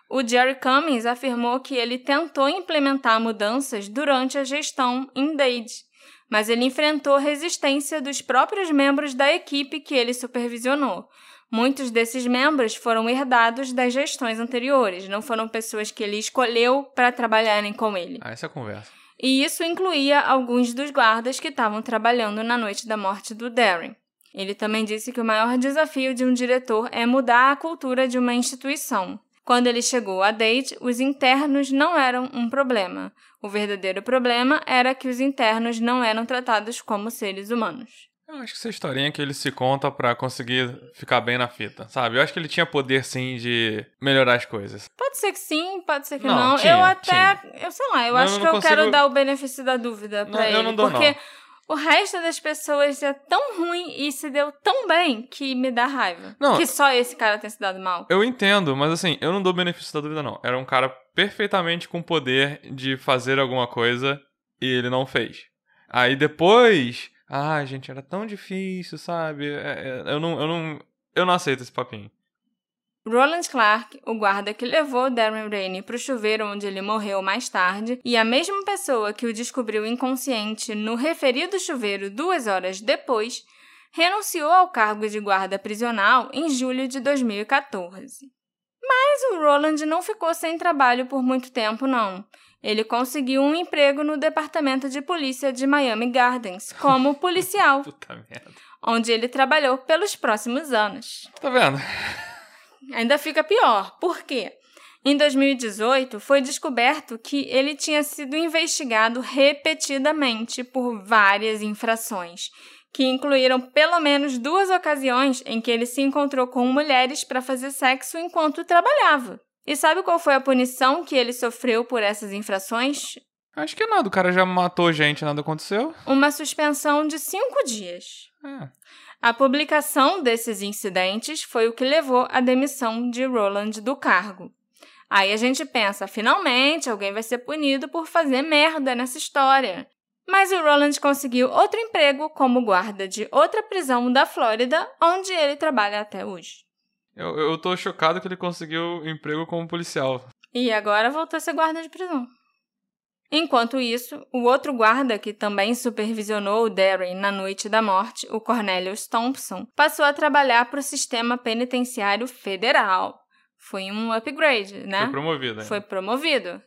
S2: o Jerry Cummings afirmou que ele tentou implementar mudanças durante a gestão em Dade, mas ele enfrentou resistência dos próprios membros da equipe que ele supervisionou. Muitos desses membros foram herdados das gestões anteriores, não foram pessoas que ele escolheu para trabalharem com ele.
S1: Ah, essa é conversa
S2: e isso incluía alguns dos guardas que estavam trabalhando na noite da morte do Darren. Ele também disse que o maior desafio de um diretor é mudar a cultura de uma instituição. Quando ele chegou a Date, os internos não eram um problema. O verdadeiro problema era que os internos não eram tratados como seres humanos.
S1: Eu acho que essa historinha que ele se conta para conseguir ficar bem na fita, sabe? Eu acho que ele tinha poder, sim, de melhorar as coisas.
S2: Pode ser que sim, pode ser que não. não. Tinha, eu até, tinha. eu sei lá, eu não, acho eu que eu consigo... quero dar o benefício da dúvida pra
S1: não,
S2: ele.
S1: Eu não dou,
S2: porque o resto das pessoas é tão ruim e se deu tão bem que me dá raiva. Não, que só esse cara tenha se dado mal.
S1: Eu entendo, mas assim, eu não dou benefício da dúvida, não. Era um cara perfeitamente com poder de fazer alguma coisa e ele não fez. Aí depois ah, gente, era tão difícil, sabe? É, é, eu, não, eu, não, eu não aceito esse papinho.
S2: Roland Clark, o guarda que levou Darren Rainey para o chuveiro onde ele morreu mais tarde, e a mesma pessoa que o descobriu inconsciente no referido chuveiro duas horas depois, renunciou ao cargo de guarda prisional em julho de 2014. Mas o Roland não ficou sem trabalho por muito tempo, não. Ele conseguiu um emprego no departamento de polícia de Miami Gardens como policial.
S1: Puta merda.
S2: Onde ele trabalhou pelos próximos anos.
S1: Tá vendo?
S2: Ainda fica pior. Por quê? Em 2018, foi descoberto que ele tinha sido investigado repetidamente por várias infrações, que incluíram pelo menos duas ocasiões em que ele se encontrou com mulheres para fazer sexo enquanto trabalhava. E sabe qual foi a punição que ele sofreu por essas infrações?
S1: Acho que nada, o cara já matou gente, nada aconteceu.
S2: Uma suspensão de cinco dias.
S1: É.
S2: A publicação desses incidentes foi o que levou à demissão de Roland do cargo. Aí a gente pensa, finalmente alguém vai ser punido por fazer merda nessa história. Mas o Roland conseguiu outro emprego como guarda de outra prisão da Flórida, onde ele trabalha até hoje.
S1: Eu, eu tô chocado que ele conseguiu emprego como policial.
S2: E agora voltou a ser guarda de prisão. Enquanto isso, o outro guarda que também supervisionou o Darren na noite da morte, o Cornelius Thompson, passou a trabalhar para o sistema penitenciário federal. Foi um upgrade, né?
S1: Foi promovido. Hein?
S2: Foi promovido.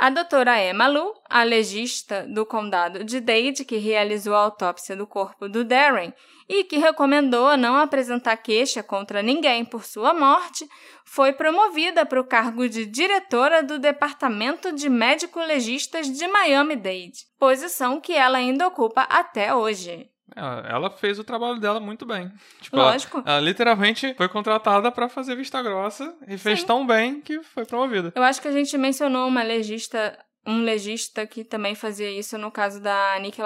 S2: A doutora Emma Lu, a legista do condado de Dade, que realizou a autópsia do corpo do Darren e que recomendou não apresentar queixa contra ninguém por sua morte, foi promovida para o cargo de diretora do Departamento de Médico-Legistas de Miami-Dade, posição que ela ainda ocupa até hoje.
S1: É, ela fez o trabalho dela muito bem.
S2: Tipo, Lógico.
S1: Ela, ela, literalmente foi contratada para fazer vista grossa e Sim. fez tão bem que foi promovida.
S2: Eu acho que a gente mencionou uma legista, um legista que também fazia isso no caso da Nick.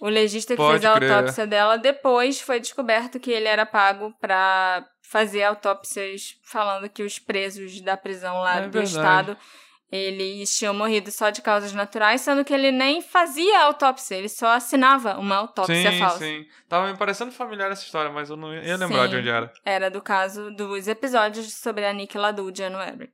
S2: O legista que Pode fez a crer. autópsia dela depois foi descoberto que ele era pago para fazer autópsias falando que os presos da prisão lá é do verdade. estado eles tinham morrido só de causas naturais, sendo que ele nem fazia autópsia, ele só assinava uma autópsia
S1: sim,
S2: falsa.
S1: Sim, sim. Tava me parecendo familiar essa história, mas eu não ia lembrar sim, de onde era.
S2: Era do caso dos episódios sobre a Nick Ladu de January.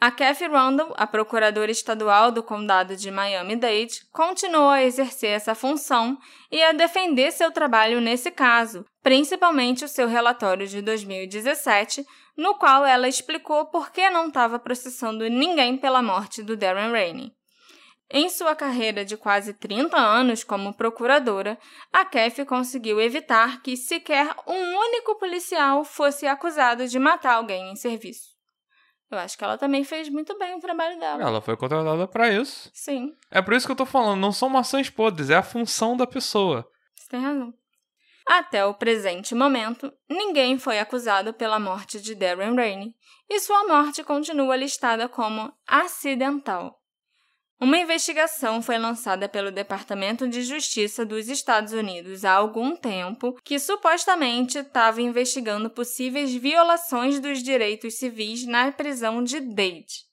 S2: A Kathy Rundle, a procuradora estadual do condado de Miami-Dade, continuou a exercer essa função e a defender seu trabalho nesse caso, principalmente o seu relatório de 2017, no qual ela explicou por que não estava processando ninguém pela morte do Darren Rainey. Em sua carreira de quase 30 anos como procuradora, a Kathy conseguiu evitar que sequer um único policial fosse acusado de matar alguém em serviço. Eu acho que ela também fez muito bem o trabalho dela.
S1: Ela foi contratada para isso.
S2: Sim.
S1: É por isso que eu tô falando, não são maçãs podres, é a função da pessoa.
S2: Você tem razão. Até o presente momento, ninguém foi acusado pela morte de Darren Rainey, e sua morte continua listada como acidental. Uma investigação foi lançada pelo Departamento de Justiça dos Estados Unidos há algum tempo que supostamente estava investigando possíveis violações dos direitos civis na prisão de Dade.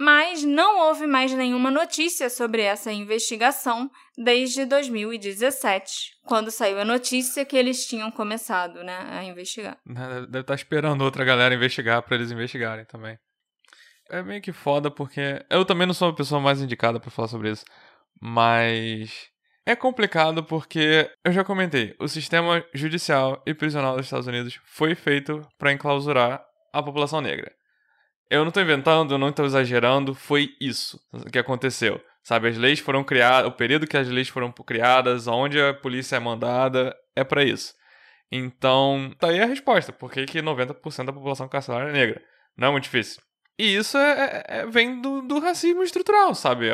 S2: Mas não houve mais nenhuma notícia sobre essa investigação desde 2017, quando saiu a notícia que eles tinham começado né, a investigar.
S1: Deve estar tá esperando outra galera investigar para eles investigarem também é meio que foda porque eu também não sou a pessoa mais indicada para falar sobre isso, mas é complicado porque eu já comentei, o sistema judicial e prisional dos Estados Unidos foi feito para enclausurar a população negra. Eu não tô inventando, eu não tô exagerando, foi isso que aconteceu. Sabe, as leis foram criadas, o período que as leis foram criadas, onde a polícia é mandada, é para isso. Então, tá aí a resposta. Por que, que 90% da população carcerária é negra? Não é muito difícil. E isso é, é, é, vem do, do, racismo estrutural, sabe?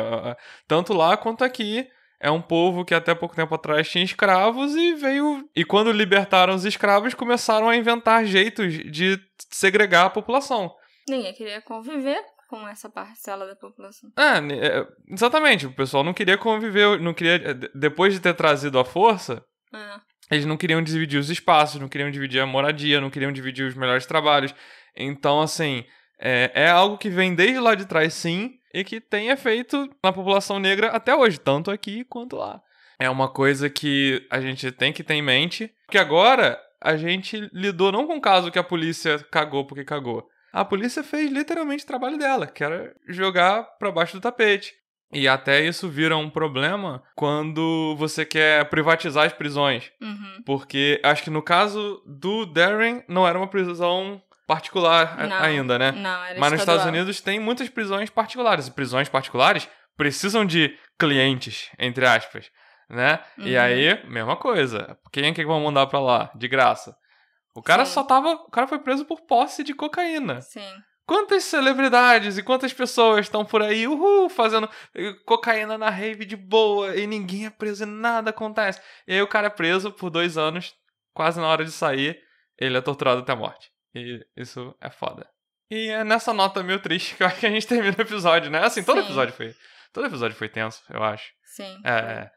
S1: Tanto lá quanto aqui. É um povo que até pouco tempo atrás tinha escravos e veio. E quando libertaram os escravos, começaram a inventar jeitos de segregar a população.
S2: Ninguém queria conviver com essa parcela da população.
S1: É, é, exatamente. O pessoal não queria conviver, não queria. Depois de ter trazido a força, é. eles não queriam dividir os espaços, não queriam dividir a moradia, não queriam dividir os melhores trabalhos. Então, assim, é, é algo que vem desde lá de trás, sim, e que tem efeito na população negra até hoje, tanto aqui quanto lá. É uma coisa que a gente tem que ter em mente, que agora a gente lidou não com o caso que a polícia cagou porque cagou. A polícia fez literalmente o trabalho dela, que era jogar para baixo do tapete. E até isso vira um problema quando você quer privatizar as prisões.
S2: Uhum.
S1: Porque acho que no caso do Darren não era uma prisão particular não, ainda, né?
S2: Não, era
S1: Mas nos Estados Unidos tem muitas prisões particulares. E prisões particulares precisam de clientes, entre aspas, né? Uhum. E aí, mesma coisa. Quem é que vão mandar pra lá? De graça. O cara Sim. só tava. O cara foi preso por posse de cocaína.
S2: Sim.
S1: Quantas celebridades e quantas pessoas estão por aí, uhul, fazendo cocaína na rave de boa e ninguém é preso e nada acontece. E aí o cara é preso por dois anos, quase na hora de sair, ele é torturado até a morte. E isso é foda. E é nessa nota meio triste que eu acho que a gente termina o episódio, né? Assim, todo Sim. episódio foi. Todo episódio foi tenso, eu acho.
S2: Sim.
S1: É.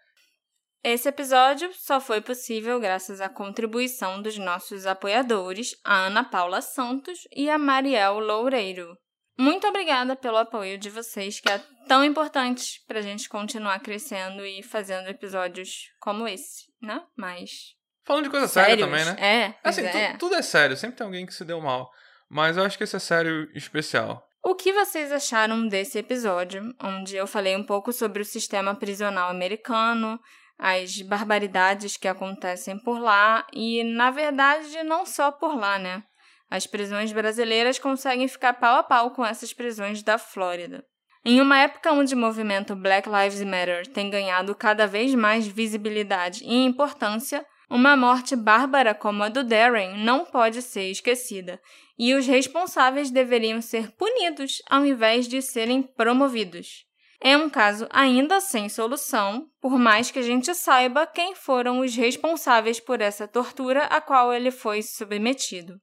S1: é.
S2: Esse episódio só foi possível graças à contribuição dos nossos apoiadores, a Ana Paula Santos e a Mariel Loureiro. Muito obrigada pelo apoio de vocês, que é tão importante para a gente continuar crescendo e fazendo episódios como esse, né? Mas
S1: Falando de coisa séria também, né?
S2: É.
S1: Assim, é. tudo é sério, sempre tem alguém que se deu mal. Mas eu acho que esse é sério especial.
S2: O que vocês acharam desse episódio, onde eu falei um pouco sobre o sistema prisional americano, as barbaridades que acontecem por lá e, na verdade, não só por lá, né? As prisões brasileiras conseguem ficar pau a pau com essas prisões da Flórida. Em uma época onde o movimento Black Lives Matter tem ganhado cada vez mais visibilidade e importância, uma morte bárbara como a do Darren não pode ser esquecida, e os responsáveis deveriam ser punidos ao invés de serem promovidos. É um caso ainda sem solução, por mais que a gente saiba quem foram os responsáveis por essa tortura a qual ele foi submetido.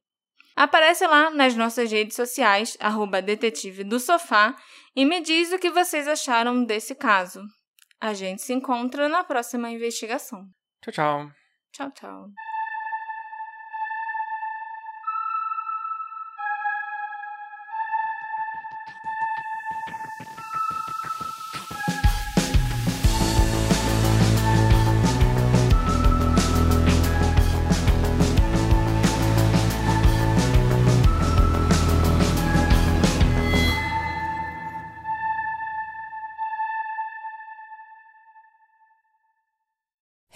S2: Aparece lá nas nossas redes sociais, arroba detetive do sofá, e me diz o que vocês acharam desse caso. A gente se encontra na próxima investigação.
S1: Tchau, tchau.
S2: Tchau, tchau.